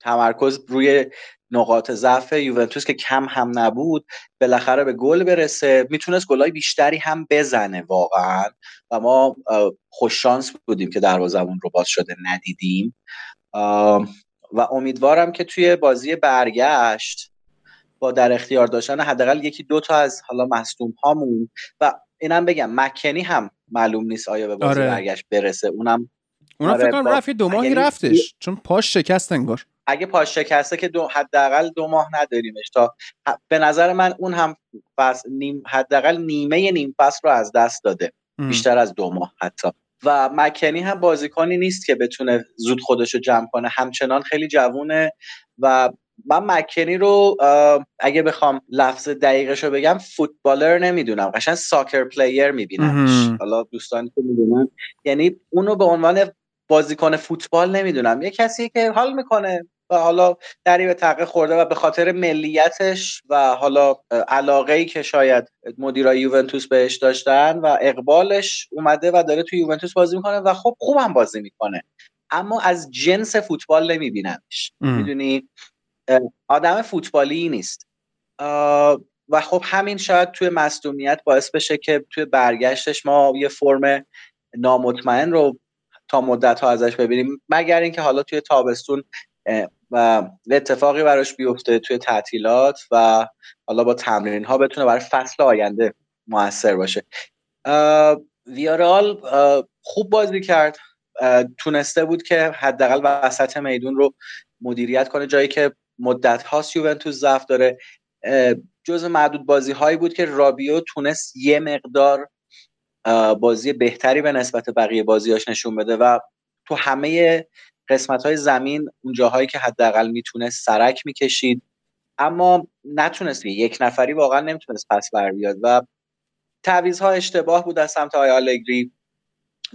تمرکز روی نقاط ضعف یوونتوس که کم هم نبود بالاخره به گل برسه. می‌تونست گلای بیشتری هم بزنه واقعا. و ما خوششانس بودیم که دروازمون رو باز شده ندیدیم. و امیدوارم که توی بازی برگشت با در اختیار داشتن حداقل یکی دو تا از حالا مصدوم هامون و اینم بگم مکنی هم معلوم نیست آیا به بازی آره. برگشت برسه. اونم اونم آره فکر کنم رفت دو ماهی رفتش. چون پاش شکست انگار. اگه پاش شکسته که دو حداقل دو ماه نداریمش تا به نظر من اون هم فصل نیم حداقل نیمه نیم فصل رو از دست داده. بیشتر از دو ماه حتی. و مکنی هم بازیکنی نیست که بتونه زود خودش رو جمع کنه. همچنان خیلی جوونه و من مکنی رو اگه بخوام لفظ دقیقش رو بگم فوتبالر نمی‌دونم. قشن ساکر پلیر میبینمش. حالا دوستانی که می‌دونن. یعنی اونو به عنوان بازیکن فوتبال نمی‌دونم. یه کسی که حال می‌کنه. و حالا دری به تقه خورده و به خاطر ملیتش و حالا علاقه ای که شاید مدیرای یوونتوس بهش داشتن و اقبالش اومده و داره توی یوونتوس بازی می‌کنه و خب خوبم بازی می‌کنه. اما از جنس فوتبال نمیبینمش. می‌دونی؟ آدم فوتبالی نیست. و خب همین شاید توی مصدومیت باعث بشه که توی برگشتش ما یه فرم نامطمئن رو تا مدت ها ازش ببینیم. مگر اینکه حالا توی تابستون و اتفاقی براش بیفته توی تعطیلات و حالا با تمرین ها بتونه برای فصل آینده موثر باشه. ویارال خوب بازی کرد. تونسته بود که حداقل وسط میدون رو مدیریت کنه جایی که مدت هاست یوونتوس ضعف داره. جز معدود بازی هایی بود که رابیو تونست یه مقدار بازی بهتری به نسبت بقیه بازیاش نشون بده و تو همه قسمت های زمین اون جاهایی که حداقل می‌تونست سرک می‌کشید. اما نتونست یک نفری واقعا نمی‌تونست پس بر بیاد و ها اشتباه بود از سمت آی آلگری.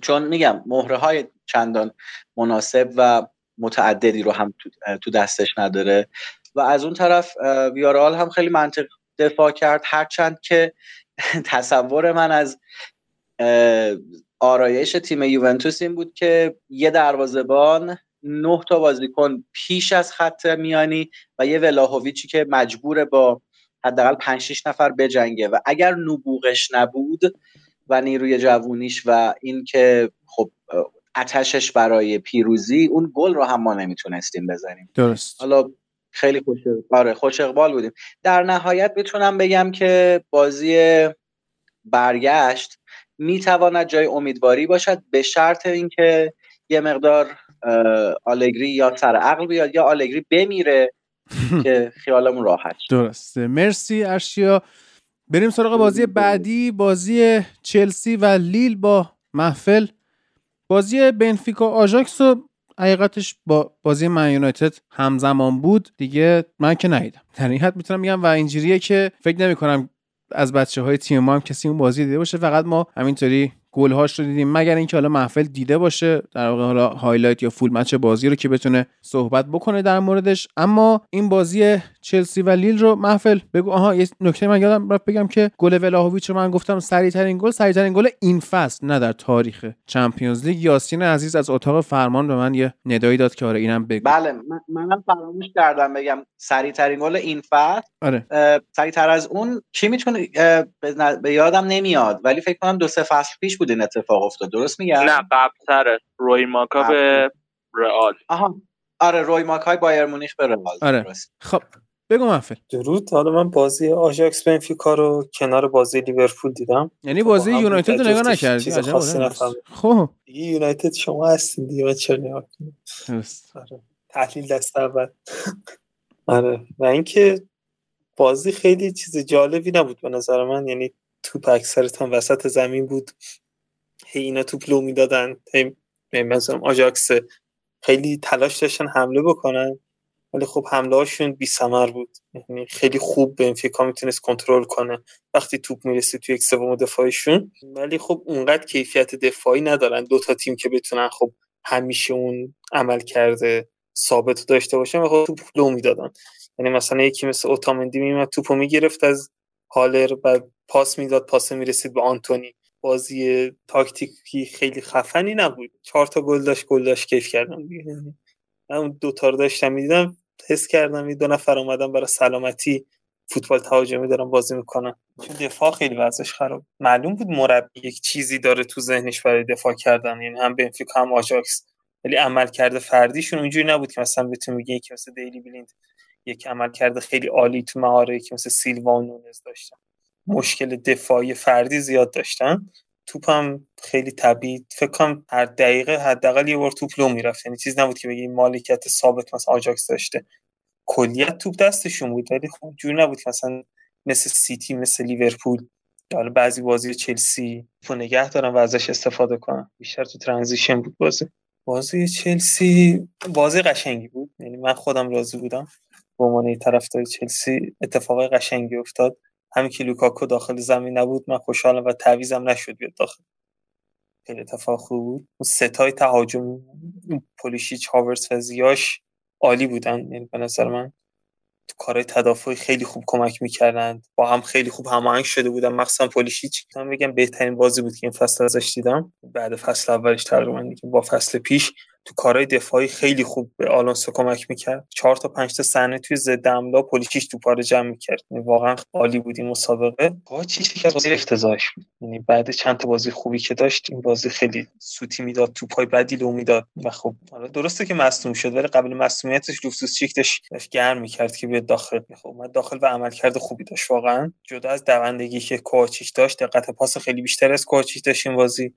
چون میگم مهره های چندان مناسب و متعددی رو هم تو دستش نداره. و از اون طرف ویارال هم خیلی منطق دفاع کرد. هرچند که *laughs* تصور من از آرایش تیم یوونتوس این بود که یه دروازه‌بان نه تا بازیکن پیش از خط میانی و یه ولاهویچی که مجبور با حداقل 5 6 نفر بجنگه. و اگر نبوغش نبود و نیروی جوونیش و اینکه خب اتشش برای پیروزی اون گل رو هم ما نمی‌تونستیم بزنیم. درست. حالا خیلی خوش آره خوش اقبال بودیم. در نهایت بتونم بگم که بازی برگشت می‌تواند جای امیدواری باشد به شرط اینکه یه مقدار آلگری یا سر عقل بیاد یا آلگری بمیره *laughs* که خیالمون راحت درسته. مرسی ارشیا. بریم سراغ بازی بعدی. بازی چلسی و لیل با محفل. بازی بنفیکا آژاکس رو حقیقتش با بازی من یونایتد همزمان بود. دیگه من که ندیدم. در این حد می‌تونم بگم و اینجوریه که فکر نمی کنم از بچه های تیم ما هم کسی اون بازی دیده باشه. فقط ما همینطوری گلهاش رو دیدیم. مگر اینکه حالا محفل دیده باشه در واقع حالا highlight یا full match بازی رو که بتونه صحبت بکنه در موردش. اما این بازی چلسی و لیل رو محفل بگو. آها یه نکته من یادم رفت بگم که گل ولاهویچ رو من گفتم سریع ترین گل سریع ترین گل این فصل نه در تاریخ Champions League. یاسین عزیز از اتاق فرمان به من یه ندایی داد که آره اینم بگو. بله منم فراموش کردم بگم سریع ترین گل این فصل. آره. سریع تر از اون کی می‌تونه به یادم نمیاد ولی فکر کنم دو سه فصل پیش بود این اتفاق افتاد. درست میگم؟ نه قبل روی ماکا به رئال. آها. آره روی ماکای بایر مونیخ به رئال. آره. خب بگو محفل. درود. حالا من بازی آژاکس بنفیکا رو کنار بازی لیورپول دیدم. یعنی بازی خب، یونایتد رو نگاه نکردی؟ خب. یونایتد شما هستین دیگه چرا نگاه آره. تحلیل دست اول. *laughs* آره. و اینکه بازی خیلی چیز جالبی نبود به نظر من. یعنی توپ اکثرت هم وسط زمین بود. هی اینا توپ لو می‌دادن. هی مثلا آژاکس خیلی تلاش داشتن حمله بکنن. ولی خب حمله هاشون بی سمر بود. یعنی خیلی خوب بنفیکا می‌تونست کنترل کنه وقتی توپ می‌رسه توی یک سوم دفاعشون ولی خب اونقدر کیفیت دفاعی ندارن دو تا تیم که بتونن خب همیشه اون عمل کرده ثابت داشته باشن و خب توپ لو می‌دادن. یعنی مثلا یکی مثل اوتامندی میومد توپو می‌گرفت از هالر و پاس می‌داد پاس می‌رسید به آنتونی. بازی تاکتیکی خیلی خفنی نبود. چهار تا گل داشت گل داشت کیف کردم دیگه. اون دو تا رو داشتم می‌دیدم. حس کردم این دو نفر اومدن برای سلامتی فوتبال تهاجمی دارن بازی می‌کنن. چون دفاع خیلی وضعش خراب. معلوم بود مربی یک چیزی داره تو ذهنش برای دفاع کردن یعنی هم بنفیکا هم آژاکس. ولی عملکرد فردیشون اونجوری نبود که مثلا بتونیم بگیم یکی مثل دیلی بلیند یک عملکرد خیلی عالی تو مهار یکی مثل سیلوا و نونز داشتن. مشکل دفاعی فردی زیاد داشتن. توپ هم خیلی طبیعی فکر کنم هر دقیقه حداقل یه بار توپ لو می‌رفت. یعنی چیز نبود که بگی مالکیت ثابت مثلا آجاکس داشته. کلیت توپ دستشون بود ولی خب جور نبود که مثلا مثل سیتی مثل لیورپول. حالا بعضی بازی چلسی تو نگه دارن و ازش استفاده کنن. بیشتر تو transition بود بازی. بازی چلسی بازی قشنگی بود. یعنی من خودم راضی بودم. به عنوان طرفدار چلسی اتفاق قشنگی افتاد. همین که لوکاکو داخل زمین نبود من خوشحالم و تعویضم نشد بیاد داخل. خیلی اتفاق خوب بود. اون سه تای تهاجم پولیشیچ هاورس و زیاش عالی بودن. یعنی به نظر من تو کارهای تدافعی خیلی خوب کمک می‌کردند. با هم خیلی خوب هماهنگ شده بودن. مخصوصا پولیشیچ. من بگم بهترین بازی بود که این فصل ازش دیدم. بعد فصل اولش تقریبا با فصل پیش تو کارهای دفاعی خیلی خوب به آلونسو کمک می‌کرد. چهار تا پنج تا صحنه توی ضد حمله پلیچیش تو پاره جمع می‌کرد. یعنی واقعا عالی بود این مسابقه. چیزی که بازی افتضاحش بود. یعنی بعد چند تا بازی خوبی که داشت این بازی خیلی سوتی می‌داد توپای بدی لو می‌داد و خب حالا درسته که مصدوم شد ولی قبل مصدومیتش لوفوس چیک داشت گرم می‌کرد که بیاد داخل. خب اومد داخل و عملکرد خوبی داشت واقعا. جدا از دوندگی که کوچیک داشت دقت پاس خیلی بیشتر از کوچیک داشت این بازی.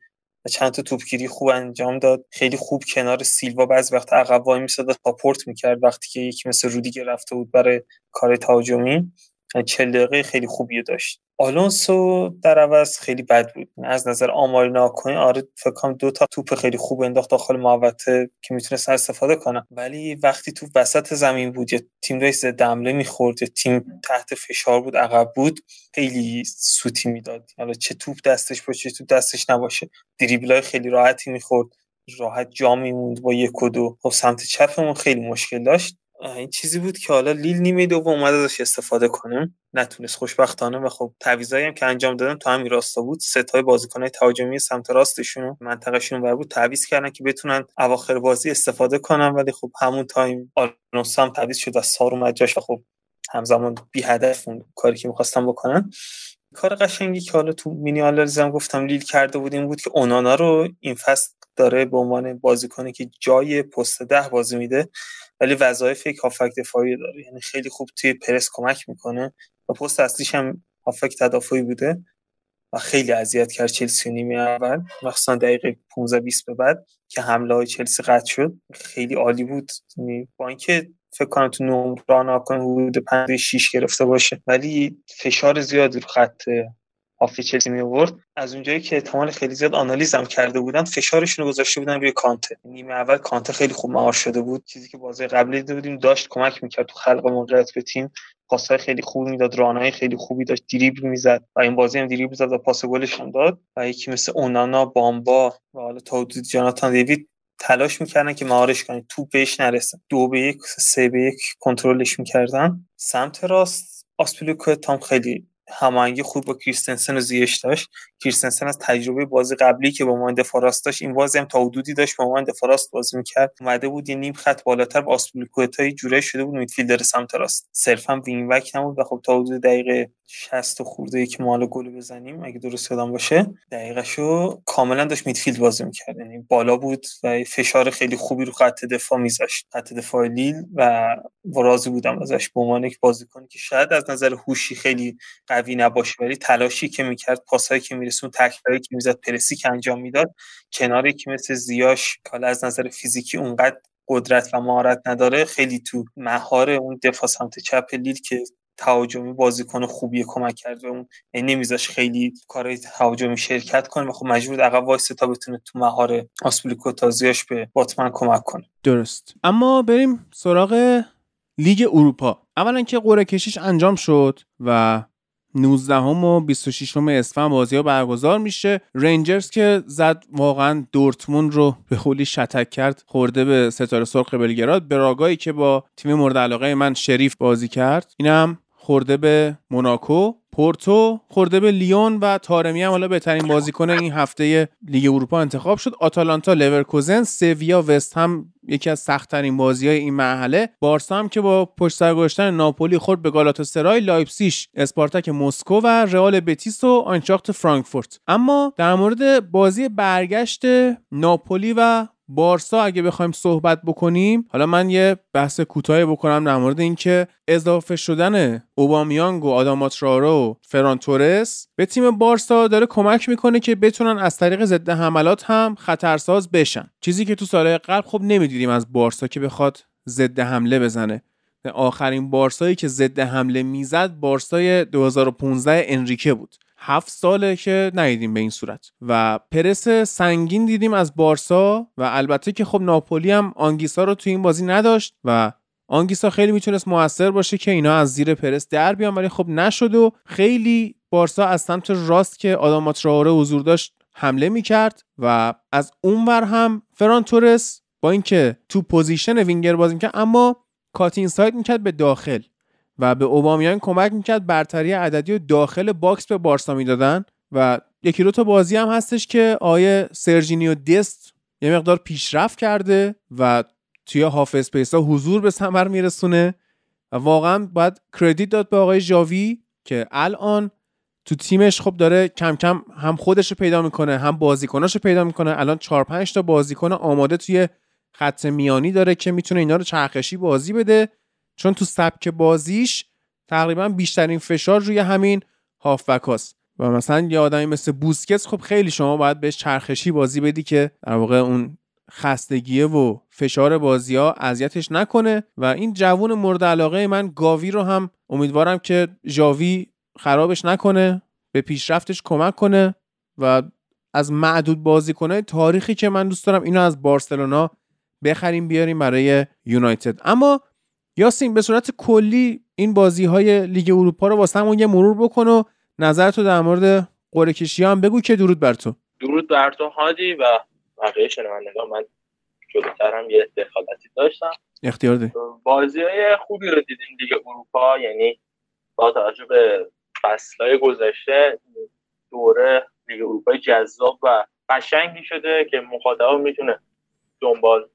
چند تا توپگیری خوب انجام داد. خیلی خوب کنار سیلوا بعضی وقت عقب وای میساد پاپورت می‌کرد وقتی که یکی مثل رودیگر رفته بود برای کار تهاجمی. 40 دقیقه خیلی خوبی داشت. آلونسو در عوض خیلی بد بود. از نظر آماری ناکنی آره فکر کنم دو تا توپ خیلی خوب انداخت داخل محوطه که می‌تونست استفاده کنه. ولی وقتی تو وسط زمین بود یا تیم رئیس دمله می‌خورد یا تیم تحت فشار بود عقب بود خیلی سوتی می‌داد. حالا چه توپ دستش باشه توپ دستش نباشه دریبلای خیلی راحتی می‌خورد راحت جا میموند با یک و دو. خب سمت چپمون خیلی مشکل داشت. این چیزی بود که حالا لیل نیمه دوم اومد ازش استفاده کنه. نتونست خوشبختانه و خب تعویضایی هم که انجام دادن تو همین راستا بود. سه تای بازیکنای تهاجمی سمت راستشون منطقه‌شون ور بود تعویض کردن که بتونن اواخر بازی استفاده کنن. ولی خب همون تایم آلونسو هم تعویض شد و سار اومد جاش و خب همزمان بی هدف اون کاری که می‌خواستن بکنن. کار قشنگی که حالا تو مینی آنالیزم گفتم لیل کرده بود این بود که اونانا رو این فصل داره به عنوان بازیکنی که جای پست ده بازی میده. ولی وظایف یک هافک دفاعی داره. یعنی خیلی خوب توی پرس کمک می‌کنه و پست اصلیش هم هافک تدافعی بوده و خیلی اذیت کرد چلسی نیمه اول. مخصوصا دقیقه 15 20 به بعد که حمله های چلسی قطع شد. خیلی عالی بود. یعنی با اینکه فکر کنم تو نمره کنه حدود 5 6 گرفته باشه. ولی فشار زیادی رو خط هافی چلسی می آورد. از اونجایی که احتمال خیلی زیاد آنالیز هم کرده بودن فشارشون رو گذاشته بودن روی کانته نیمه اول کانته خیلی خوب مهار شده بود. چیزی که بازی قبلی دیده بودیم داشت کمک می‌کرد تو خلق موقعیت به تیم. پاسهای خیلی خوبی می‌داد رانهای خیلی خوبی داشت دریبل می‌زد و این بازی هم دریبل زد و پاس گلش هم داد. و یکی مثل اونانا بامبا و حالا تا حدود جاناتان دیوید تلاش می‌کردن که مهارش کنن. توپ بهش نرسه دو به یک سه به یک کنترلش می‌کردن. سمت راست آسپیلیکوئتام خیلی هماهنگی خوب با کریستنسن و زیاش داشت. کریستنسن از تجربه بازی قبلی که با ما دفاع راست داشت این بازی هم تا حدودی داشت با ما دفاع راست بازی می‌کرد. اومده بود یه نیم خط بالاتر با آسپیلیکوئتا جوره شده بود midfielder سمت راست. صرفا wing back نبود و خب تا حدود دقیقه 60 خورده که ما گل بزنیم اگه درست یادم باشه. دقیقشو کاملا داشت میدفیلد بازی می‌کرد. یعنی بالا بود و فشار خیلی خوبی رو خط دفاع میذاشت. خط دفاع لیل و راضی بودم ازش. به عنوان یک بازیکنی که شاید از نظر هوشی خیلی قوی نباشه ولی تلاشی که می‌کرد پاسایی که میرسون تکراری که می‌زد پرسی که انجام می‌داد کناری که مثل زیاش که از نظر فیزیکی اونقدر قدرت و مهارت نداره خیلی تو مهار اون دفاع سمت چپ لیل که تهاجمی بازیکن خوبی کمک کرد و اون یعنی نمیذاش خیلی کارهای تهاجمی شرکت کنه و خب مجبور عقب وایسه تا بتونه تو مهار آسپلیکو تازیاش به باتمن کمک کنه. درست. اما بریم سراغ لیگ اروپا. اولا که قرعه کشیش انجام شد و 19 هم و 26 هم اسفند بازی ها برگزار میشه. رنجرز که زد واقعا دورتموند رو به خولی شتک کرد خورده به ستاره سرخ بلگراد. براگایی که با تیم مورد علاقه من شریف بازی کرد اینم خورده به موناکو پورتو خورده به لیون و تارمی هم حالا بهترین بازیکن این هفته لیگ اروپا انتخاب شد. آتالانتا لورکوزن سویا وست هم یکی از سختترین بازی های این مرحله. بارسا هم که با پشت سر ناپولی خورد به گالاتاسرای لایپسیش اسپارتاک مسکو و رئال بتیس و آینتراخت فرانکفورت. اما در مورد بازی برگشت ناپولی و بارسا اگه بخوایم صحبت بکنیم حالا من یه بحث کوتاهی بکنم در مورد اینکه اضافه شدن اوبامیانگ و آداما ترائوره و فران تورس به تیم بارسا داره کمک می‌کنه که بتونن از طریق ضد حملات هم خطرساز بشن. چیزی که تو سالهای قبل خب نمی‌دیدیم از بارسا که بخواد ضد حمله بزنه. آخرین بارسایی که ضد حمله می‌زد بارسای 2015 انریکه بود. هفت ساله که ندیدیم به این صورت. و پرس سنگین دیدیم از بارسا و البته که خب ناپولی هم آنگیسا رو تو این بازی نداشت و آنگیسا خیلی می‌تونست موثر باشه که اینا از زیر پرس در بیان ولی خب نشد و خیلی بارسا از سمت راست که آداما تراوره حضور داشت حمله می‌کرد و از اونور هم فران تورس با اینکه تو position winger بازی می‌کرد اما cut inside می‌کرد به داخل. و به اوبامیانگ کمک می‌کرد برتری عددی و داخل box به بارسا می‌دادن و یکی دو تا بازی هم هستش که آیه سرجینیو دست یه مقدار پیشرفت کرده و توی half space ها حضور به ثمر میرسونه و واقعا باید credit داد به آقای ژاوی که الان تو تیمش خب داره کم کم هم خودش رو پیدا می‌کنه هم بازیکناش رو پیدا می‌کنه. الان 4 5 تا بازیکن آماده توی خط میانی داره که می‌تونه اینا رو چرخشی بازی بده. چون تو سبک بازیش تقریبا بیشترین فشار روی همین هافبک هاست. و مثلا یه آدمی مثل بوسکتس خب خیلی شما باید بهش چرخشی بازی بدی که در واقع اون خستگیه و فشار بازی ها اذیتش نکنه. و این جوون مورد علاقه من گاوی رو هم امیدوارم که جاوی خرابش نکنه به پیشرفتش کمک کنه و از معدود بازیکنهای تاریخی که من دوست دارم اینو از بارسلونا بخریم بیاریم برای یونایتد. اما یاسین به صورت کلی این بازی های لیگ اروپا رو واسه همون یه مرور بکن و نظر تو در مورد قرعه کشی هم بگو که درود بر تو. درود بر تو هادی و بقیه شنوندگان. من جلوتر هم یه دخالتی داشتم. اختیار ده بازی های خوبی رو دیدیم لیگ اروپا یعنی با توجه به فصلهای گذشته دوره لیگ اروپا جذاب و قشنگی شده که مخاطب می‌تونه دنبال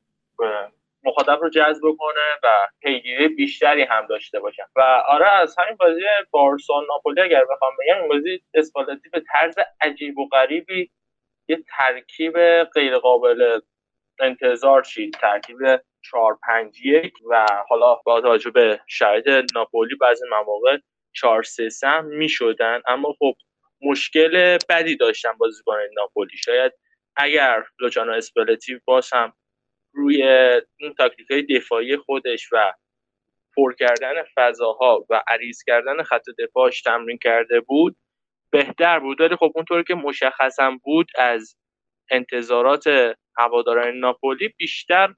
مخاطب رو جذب کنه و پیگیری بیشتری هم داشته باشن. و آره از همین بازی بارسا ناپولی اگر بخوام بگم این بازی اسپالتی به طرز عجیب و غریبی یه ترکیب غیر قابل انتظار چید. ترکیب 4 5 1 و حالا با توجه به شرایط ناپولی بعضی مواقع 4 3 3 می‌شدن. اما خب مشکل بدی داشتن بازیکن ناپولی. شاید اگر لوچانو اسپالتی باز هم روی این تاکتیک دفاعی خودش و پر کردن فضاها و عریض کردن خط دفاعش تمرین کرده بود بهتر بود. ولی خب اونطور که مشخصا بود از انتظارات هواداران ناپولی بیشتر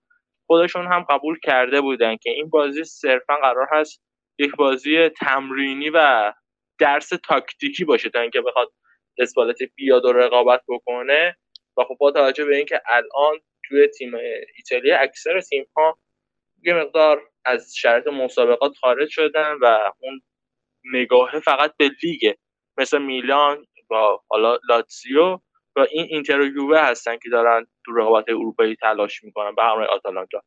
خودشون هم قبول کرده بودن که این بازی صرفا قرار هست یک بازی تمرینی و درس تاکتیکی باشه تا اینکه بخواد اسپالتی بیاد و رقابت بکنه. و خب با توجه به اینکه الان توی تیم ایتالیا اکثر تیم ها یه مقدار از شرط مسابقات خارج شدن و اون نگاه فقط به لیگه مثل میلان و حالا لاتزیو و این اینتر و یووه هستن که دارن تو رقابت اروپایی تلاش می‌کنن به همراه آتالانتا.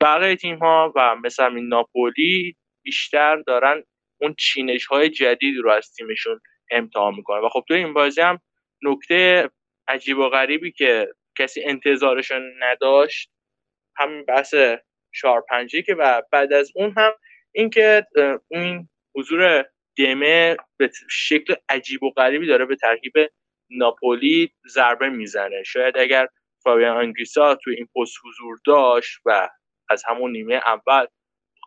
بقیه تیم ها و مثل همین ناپولی بیشتر دارن اون چینش های جدید رو از تیمشون امتحان می‌کنن. و خب تو این بازی هم نکته عجیب و غریبی که کسی انتظارشون نداشت همین بحث چهار پنجی که و بعد از اون هم اینکه این حضور دمه به شکل عجیب و غریبی داره به ترکیب ناپولی ضربه می‌زنه. شاید اگر فابیان آنگریسا تو این پست حضور داشت و از همون نیمه اول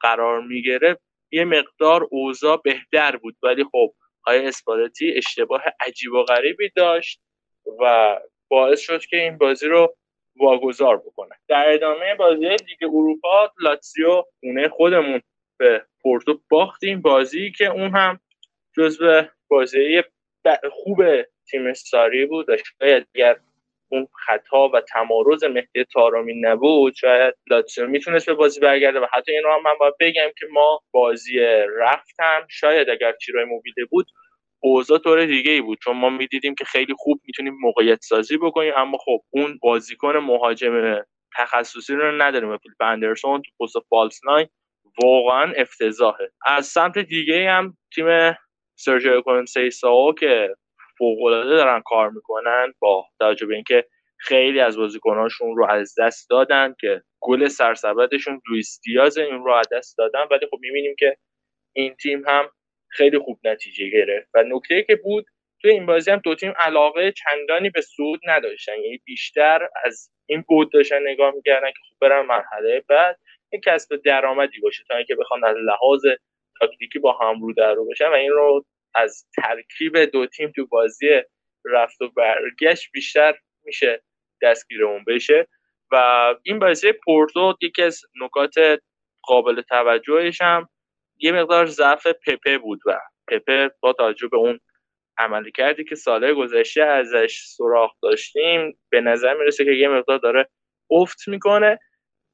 قرار می‌گرفت یه مقدار اوضاع بهتر بود. ولی خب های اسپالتی اشتباه عجیب و غریبی داشت و باعث شد که این بازی رو واگذار بکنه. در ادامه بازی لیگ اروپا لاتزیو خونه خودمون به پورتو باختیم بازی که اون هم جزو بازی خوب تیم ساری بود. شاید اگر اون خطا و تمارز مهدی تارامی نبود شاید لاتسیو می‌تونست به بازی برگرده و حتی این رو هم من باید بگم که ما بازی رفتم شاید اگر چیرای موبیله بود اوضاع طور دیگه ای بود. چون ما می‌دیدیم که خیلی خوب می‌تونیم موقعیت سازی بکنیم اما خب اون بازیکن مهاجم تخصصی رو نداریم. فیلیپ اندرسون تو پست false nine واقعا افتضاحه. از سمت دیگه هم تیم سرجیو کونسیسائو که فوق العاده دارن کار می‌کنن با توجه به اینکه خیلی از بازیکناشون رو از دست دادن که گل سرسبدشون لوئیس دیاز اینا رو از دست دادن. ولی خب می‌بینیم که این تیم هم خیلی خوب نتیجه گرفت. و نکته که بود توی این بازی هم دو تیم علاقه چندانی به صعود نداشتن. یعنی بیشتر از این بود داشتن نگاه می‌کردن که خوب برن مرحله بعد این کسب درآمدی باشه تا اینکه بخوان از لحاظ تاکتیکی با هم رو در رو بشن. و این رو از ترکیب دو تیم تو بازی رفت و برگشت بیشتر میشه دستگیر اون بشه. و این بازی پورتو یکی از نکات قابل توجهش هم یه مقدار ضعف پپه بود و پپه با توجه به اون عملی کردی که ساله گذشته ازش سراغ داشتیم به نظر می‌رسه که یه مقدار داره افت می‌کنه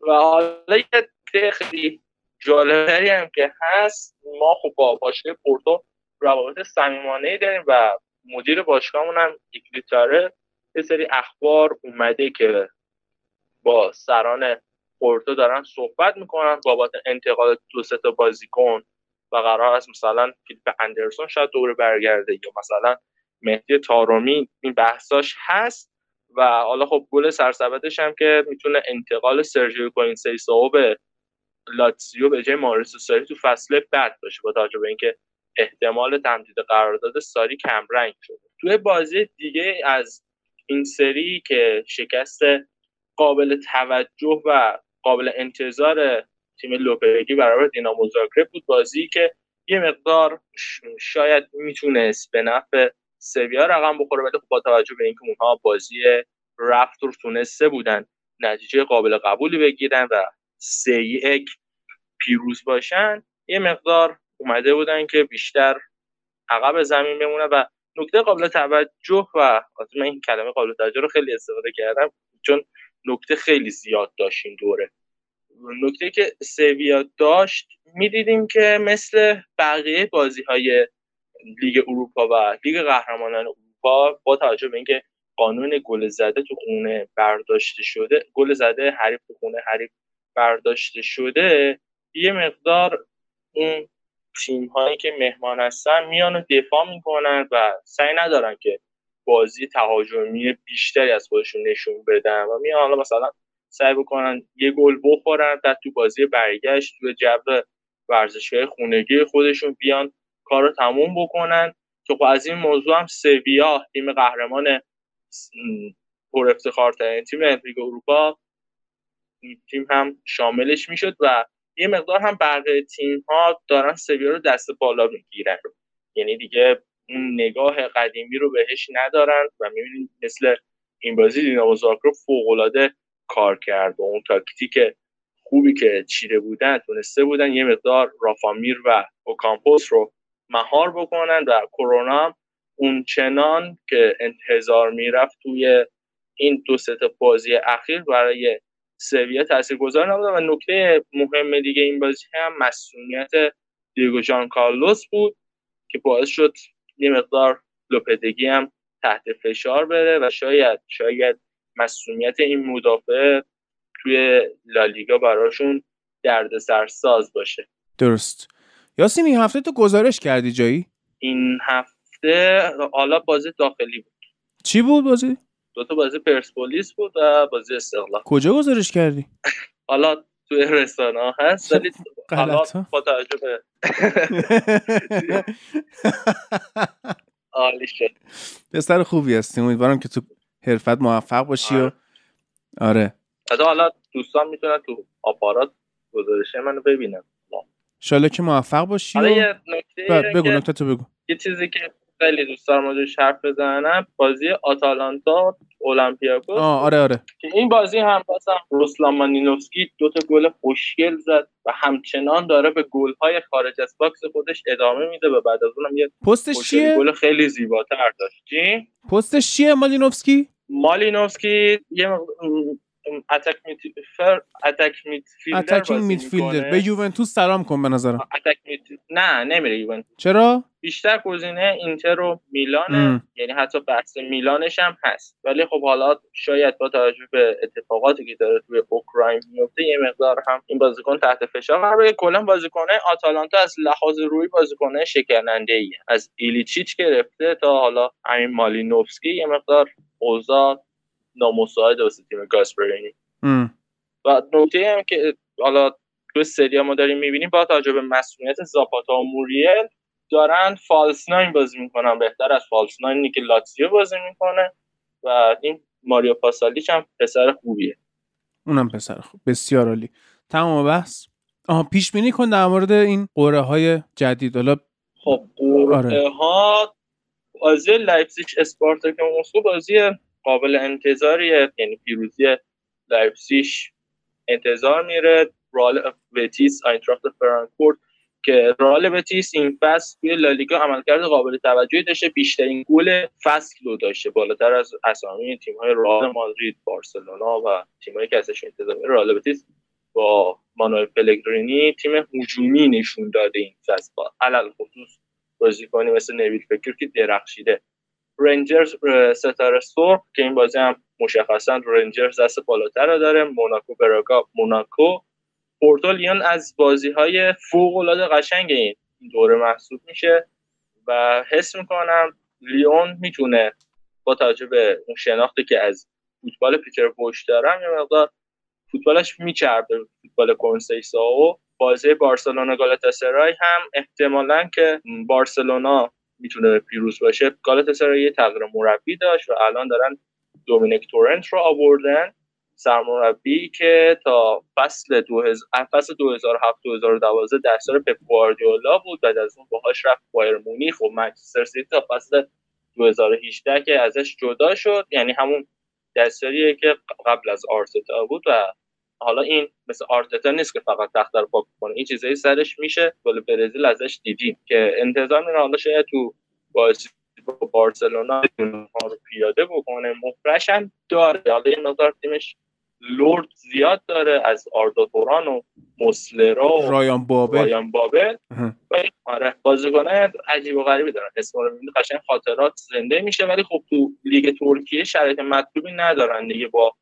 و حالا یه خیلی جالبتری هم که هست ما خب با باشگاه پورتو روابط صمیمانه داریم و مدیر باشگاهمون هم ایکلیتاره یه سری اخبار اومده که با سران پورتو دارن صحبت می‌کنن بابت انتقال دو سه تا بازیکن و قرار است مثلا فیلیپ اندرسون شاید دوره برگرده یا مثلا مهدی تارومی این بحثاش هست و حالا خب گل سرسبدش هم که می‌تونه انتقال سرجیو کونسیسائو به لاتسیو به جای مائوریتسیو ساری تو فصل بعد باشه با توجه به اینکه احتمال تمدید قرارداد ساری کم رنگ شده. توی بازی دیگه از این سری که شکست قابل توجه و قابل انتظار تیم لوپتگی برابر دینامو زاگرب بود. بازی که یه مقدار شاید می‌تونست به نفع سویا رقم بخوره ولی خب با توجه به اینکه اونها بازی رفت رو تونسته بودن نتیجه قابل قبولی بگیرن و سه یک پیروز باشن یه مقدار اومده بودن که بیشتر عقب زمین بمونه. و نکته قابل توجه و من این کلمه قابل توجه رو خیلی استفاده کردم چون نکته خیلی زیاد داشت این دوره. نکته که سویا داشت می‌دیدیم که مثل بقیه بازی های لیگ اروپا و لیگ قهرمانان اروپا با توجه به اینکه قانون گل زده تو خونه برداشته شده گل زده حریف تو خونه حریف برداشته شده یه مقدار اون تیم هایی که مهمان هستن میان و دفاع می‌کنن و سعی ندارن که بازی تهاجمی بیشتری از خودشون نشون بدن و میان حالا مثلا سعی بکنن یه گل بخورن در تو بازی برگشت تو جو ورزشگاه خونگی خودشون بیان کار رو تموم بکنن. که خب از این موضوع هم سویا تیم قهرمان پر افتخارترین تیم لیگ اروپا تیم هم شاملش می‌شد و یه مقدار هم بقیه تیم ها دارن سویا رو دست بالا می‌گیرن. یعنی دیگه اون نگاه قدیمی رو بهش ندارن و می‌بینید مثل این بازی دینامو زاگرب فوق کار کرد و اون تاکتیک خوبی که چیره بودن تونسته بودن یه مقدار رافامیر و اوکامپوس رو مهار بکنن و کرونا اون چنان که انتظار می‌رفت توی این دو سه بازی اخیر برای سویا تاثیرگذار نبود و نکته مهم دیگه این بازی هم مسئولیت دیگو جان کارلوس بود که باعث شد یه مقدار لوپدگی هم تحت فشار بره و شاید شاید مسئولیت این مدافع توی لالیگا براشون درد سرساز باشه درست یاسین این هفته تو گزارش کردی جایی؟ این هفته حالا بازی داخلی بود چی بود بازی؟ دو تا بازی پرسپولیس بود و بازی استقلال کجا گزارش کردی؟ *laughs* حالا توی رسانه هست ولی *laughs* حالا با توجه به *laughs* عالی شد. پسر خوبی هستی امیدوارم که تو حرفت موفق باشی و آره. حالا دوستان می‌تونن تو آپارات گزارش منو ببینن. ایشالا که موفق باشی نکته بگو نکته تو بگو. یه چیزی که خیلی دوست دارم موضوعش حرف بزنم. بازی آتالانتا اولمپیاکوس. آره آره. که این بازی هم بازم روسلان مالینوفسکی دو تا گل خوشگل زد و همچنان داره به گل های خارج از box خودش ادامه میده و بعد از اونم یه پستش چیه؟ گل خیلی زیباتر داشت. چی؟ پستش چیه مالینوفسکی مالینوفسکی یه attack midfielder attack midfielder attacking midfielder به یوونتوس سلام کن به نظرم. attack mid... نه نمیره یوونتوس. چرا؟ بیشتر گزینه اینتر و میلانه. یعنی حتی بحث میلانش هم هست. ولی خب حالا شاید با توجه به اتفاقاتی که داره توی اوکراین میفته یه مقدار هم این بازیکن تحت فشار قرار بگیره. کلا بازیکنه آتالانتا از لحاظ روحی بازیکنه شکننده ای از ایلیچیچ گرفته تا حالا همین مالینوفسکی یه مقدار اوضاع نامساعد واسه تیم گاسپرینی. و نکته هم که حالا تو سری ما داریم می‌بینیم با توجه به مسئولیت زاپاتا و موریل دارن فالس ناین بازی می‌کنن. بهتر از فالس ناینی که لاتزیو بازی می‌کنه و این ماریو پاسالیچ هم پسر خوبیه. اونم پسر خوب. بسیار عالی. تمام بحث. آها پیش بینی کن در مورد این قره های جدید. حالا خب قره ها بازی لایپزیگ اسپارتاک مسکو بازی قابل انتظاریه یعنی پیروزی لایپزیگ انتظار میره. رئال بتیس آینتراخت فرانکفورت که رئال بتیس این فصل توی لالیگا عملکرد قابل توجهی داشته. بیشترین گل فصل رو داشته. بالاتر از اسامی تیم‌های رئال مادرید، بارسلونا و تیم‌هایی که ازش انتظار رئال بتیس با مانوئل پلگرینی تیم هجومی نشون داده این فصل. علی الخصوص بازیکنی مثل نویل فکر که درخشیده. رنجرز ستاره سرخ که این بازی هم مشخصا رنجرز دست بالاتر رو داره موناکو براگا موناکو. پورتو لیون از بازی های فوق العاده قشنگ این دوره محسوب میشه و حس می‌کنم لیون می‌تونه با توجه به اون شناختی که از فوتبال پیتر بوش دارم یه مقدار فوتبالش میچربه فوتبال کنسیسا بازی بارسلونا گالاتاسرای هم احتمالا که بارسلونا می‌تونه پیروز باشه. گالاتاسرای یه تغییر مربی داشت و الان دارن دومینیک تورنت رو آوردن. سرمربی که تا فصل 2000 فصل 2007 2012 دستار پپ گواردیولا بود. بعد از اون باهاش رفت بایر مونیخ و منچستر سیتی تا فصل 2018 که ازش جدا شد. یعنی همون دستاریه که قبل از آرتتا بود و حالا این مثل آرتتا نیست که فقط تخت رو پاک کنه. این چیزایی سرش میشه. گل برزیل ازش دیدیم که انتظار میره حالا شاید تو بازی با بارسلونا رو پیاده بکنه. مفرش هم داره. حالا این مقدار تیمش لورد زیاد داره از آردا توران و مسلرا و رایان بابل. رایان بابل. آره بازیکنان عجیب و غریبی دارن. اسم رو قشنگ خاطرات زنده میشه. ولی خب تو لیگ ترکیه شرایط مطلوبی ندارن دیگه با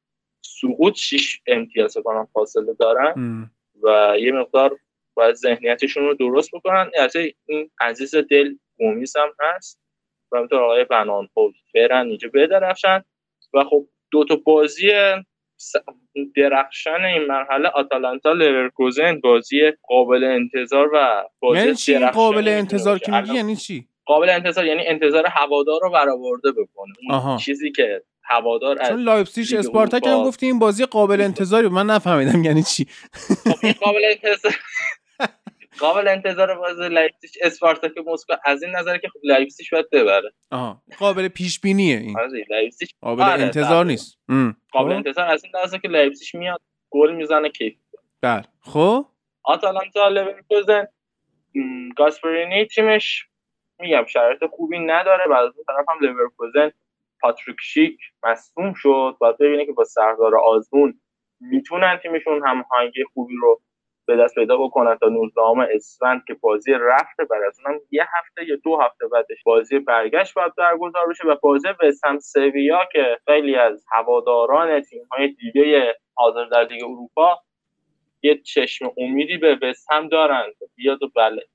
سقوط 6 امتیاز کنن فاصله دارن. و یه مقدار باید ذهنیتشون رو درست بکنن. البته این عزیز دل گومیز هم هست و همینطور آقای بنان پول فرن اینجا بدرفشن و خب دو تا بازی درخشان این مرحله آتالانتا لورکوزن بازی قابل انتظار و بازی یعنی چی؟ قابل انتظار که میگی یعنی چی؟ قابل انتظار یعنی انتظار هوادار رو برآورده بکنه. چیزی که هوادار چون لایپزیگ اسپارتاک هم گفتی این بازی قابل انتظاری من نفهمیدم یعنی چی. خب این قابل انتظار *laughs* قابل انتظار بازی لایپزیگ اسپارتاک مسکو از این نظر که خب لایپزیگ باید ببره. آها. قابل پیش بینیه این لایپزیگ قابل آره انتظار نیست. قابل انتظار از این نظر که لایپزیگ میاد گل می‌زنه کیف. بله. خب. آتالانتا لورکوزن گاسپرینی تیمش میگم شرایط خوبی نداره. بعد از اون طرف هم لورکوزن پاتریک شیک مصدوم شد. باید ببینه که با سردار آزمون می‌تونن تیمشون هماهنگی خوبی رو به دست پیدا بکنن تا 19 اسفند که بازی رفته بعد از اونم یه هفته یا دو هفته بعدش بازی برگشت باید برگزار بشه و بازی وستهم سویا که خیلی از هواداران تیم‌های دیگه حاضر در لیگ اروپا یه چشم امیدی به وستهم دارن. بیاد و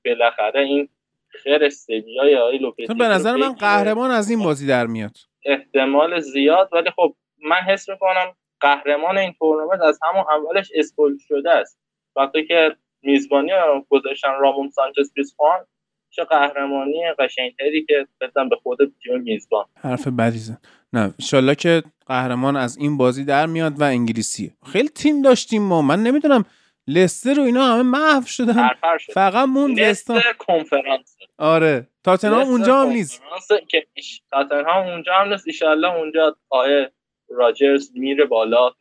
بالاخره این خیر سویای آقای لوپتی به نظر من قهرمان از این بازی در میاد. احتمال زیاد ولی خب من حس می‌کنم قهرمان این تورنمنت از همون اولش اسپول شده است. وقتی که میزبانی گذاشتن رامون سانچز پیسخوان چه قهرمانی قشنگتری که بدن به خود تیم میزبان. حرف بدیزه. نه انشالله که قهرمان از این بازی در میاد و انگلیسیه. خیلی تیم داشتیم ما. من نمی‌دونم لستر رو اینا همه محو شدن. فقط مون لستر کنفرانس. آره. تاتنهام اونجا هم نیست. که تاتنهام اونجا هم نیست. ان اونجا آیه راجرز میره بالا.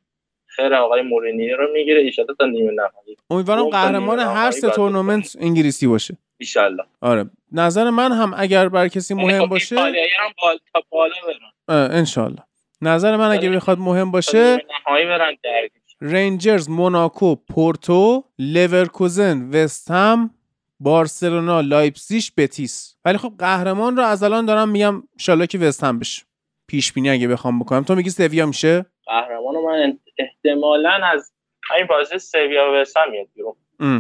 خیر آقای مورینیو رو می‌گیره. ایشالا تا نیمه نهایی. امیدوارم قهرمان هر سه تورنمنت انگلیسی باشه. ایشالله آره. نظر من هم اگر بر کسی یعنی مهم خب باشه هم بال تا بالا انشالله نظر من اگه بخواد مهم باشه نهایی برن رنجرز موناکو پورتو لورکوزن وستهم بارسلونا لایپزیگ بتیس. ولی خب قهرمان رو از الان دارم میگم ان که وستهم بشه. پیش بینی اگه بخوام بکنم. تو میگی سویا میشه؟ قهرمان من احتمالا از این بازی سویا و وستهم میاد بیرون.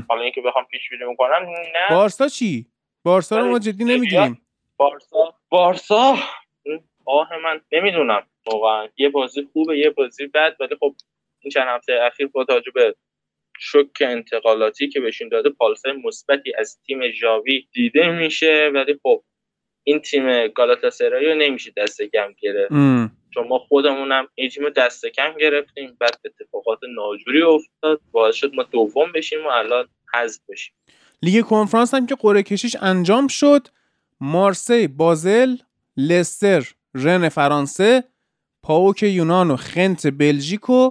حالا اینکه بخوام پیش بینی بکنم نه. بارسا چی؟ بارسا رو ما جدی نمی‌گیریم. بارسا. بارسا؟ آه من نمی‌دونم. واقعا یه بازی خوبه یه بازی بد ولی خب این چند هفته اخیر با توجه به شک انتقالاتی که بهشون داده پالسای مثبتی از تیم ژاوی دیده میشه. ولی خب این تیم گالاتاسرای رو نمیشه دست کم گرفت. چون ما خودمونم این تیم دست کم گرفتیم. بعد اتفاقات ناجوری افتاد. باعث شد ما دوم بشیم و الان حذف بشیم. لیگ کنفرانس هم که قرعه کشیش انجام شد. مارسی بازل لستر رن فرانسه پاوک یونان و خنت بلژیک و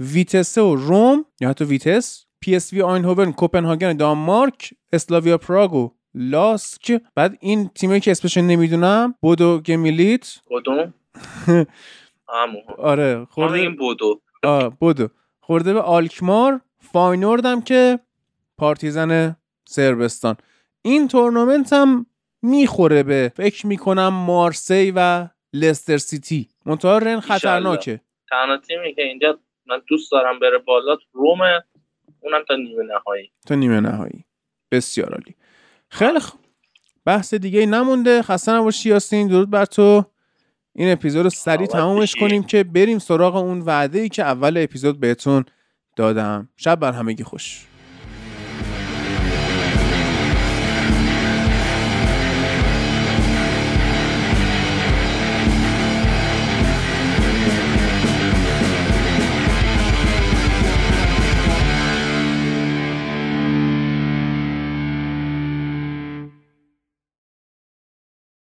ویتسه و روم یا حتی ویتس پی اس وی آینهوون کوپنهاگن دانمارک اسلاویا پراگ و لاسک. بعد این تیمی که اسمش نمی‌دونم بودو گلیمت بودو. *laughs* آره خورده این بودو. آه بودو. خورده به آلکمار فاینورد هم که پارتیزن سربستان. این تورنمنت هم می‌خوره به فکر می‌کنم مارسی و لستر سیتی. منتها رن خطرناکه. تنها تیمی که اینجا من دوست دارم بره بالا. روم اونم تا نیمه نهایی. تا نیمه نهایی. بسیار عالی. خیلی خوب بحث دیگه نمونده. خسته نباشی یاسین. درود بر تو. این اپیزود رو سریع تمامش کنیم که بریم سراغ اون وعده ای که اول اپیزود بهتون دادم. شب بر همگی خوش.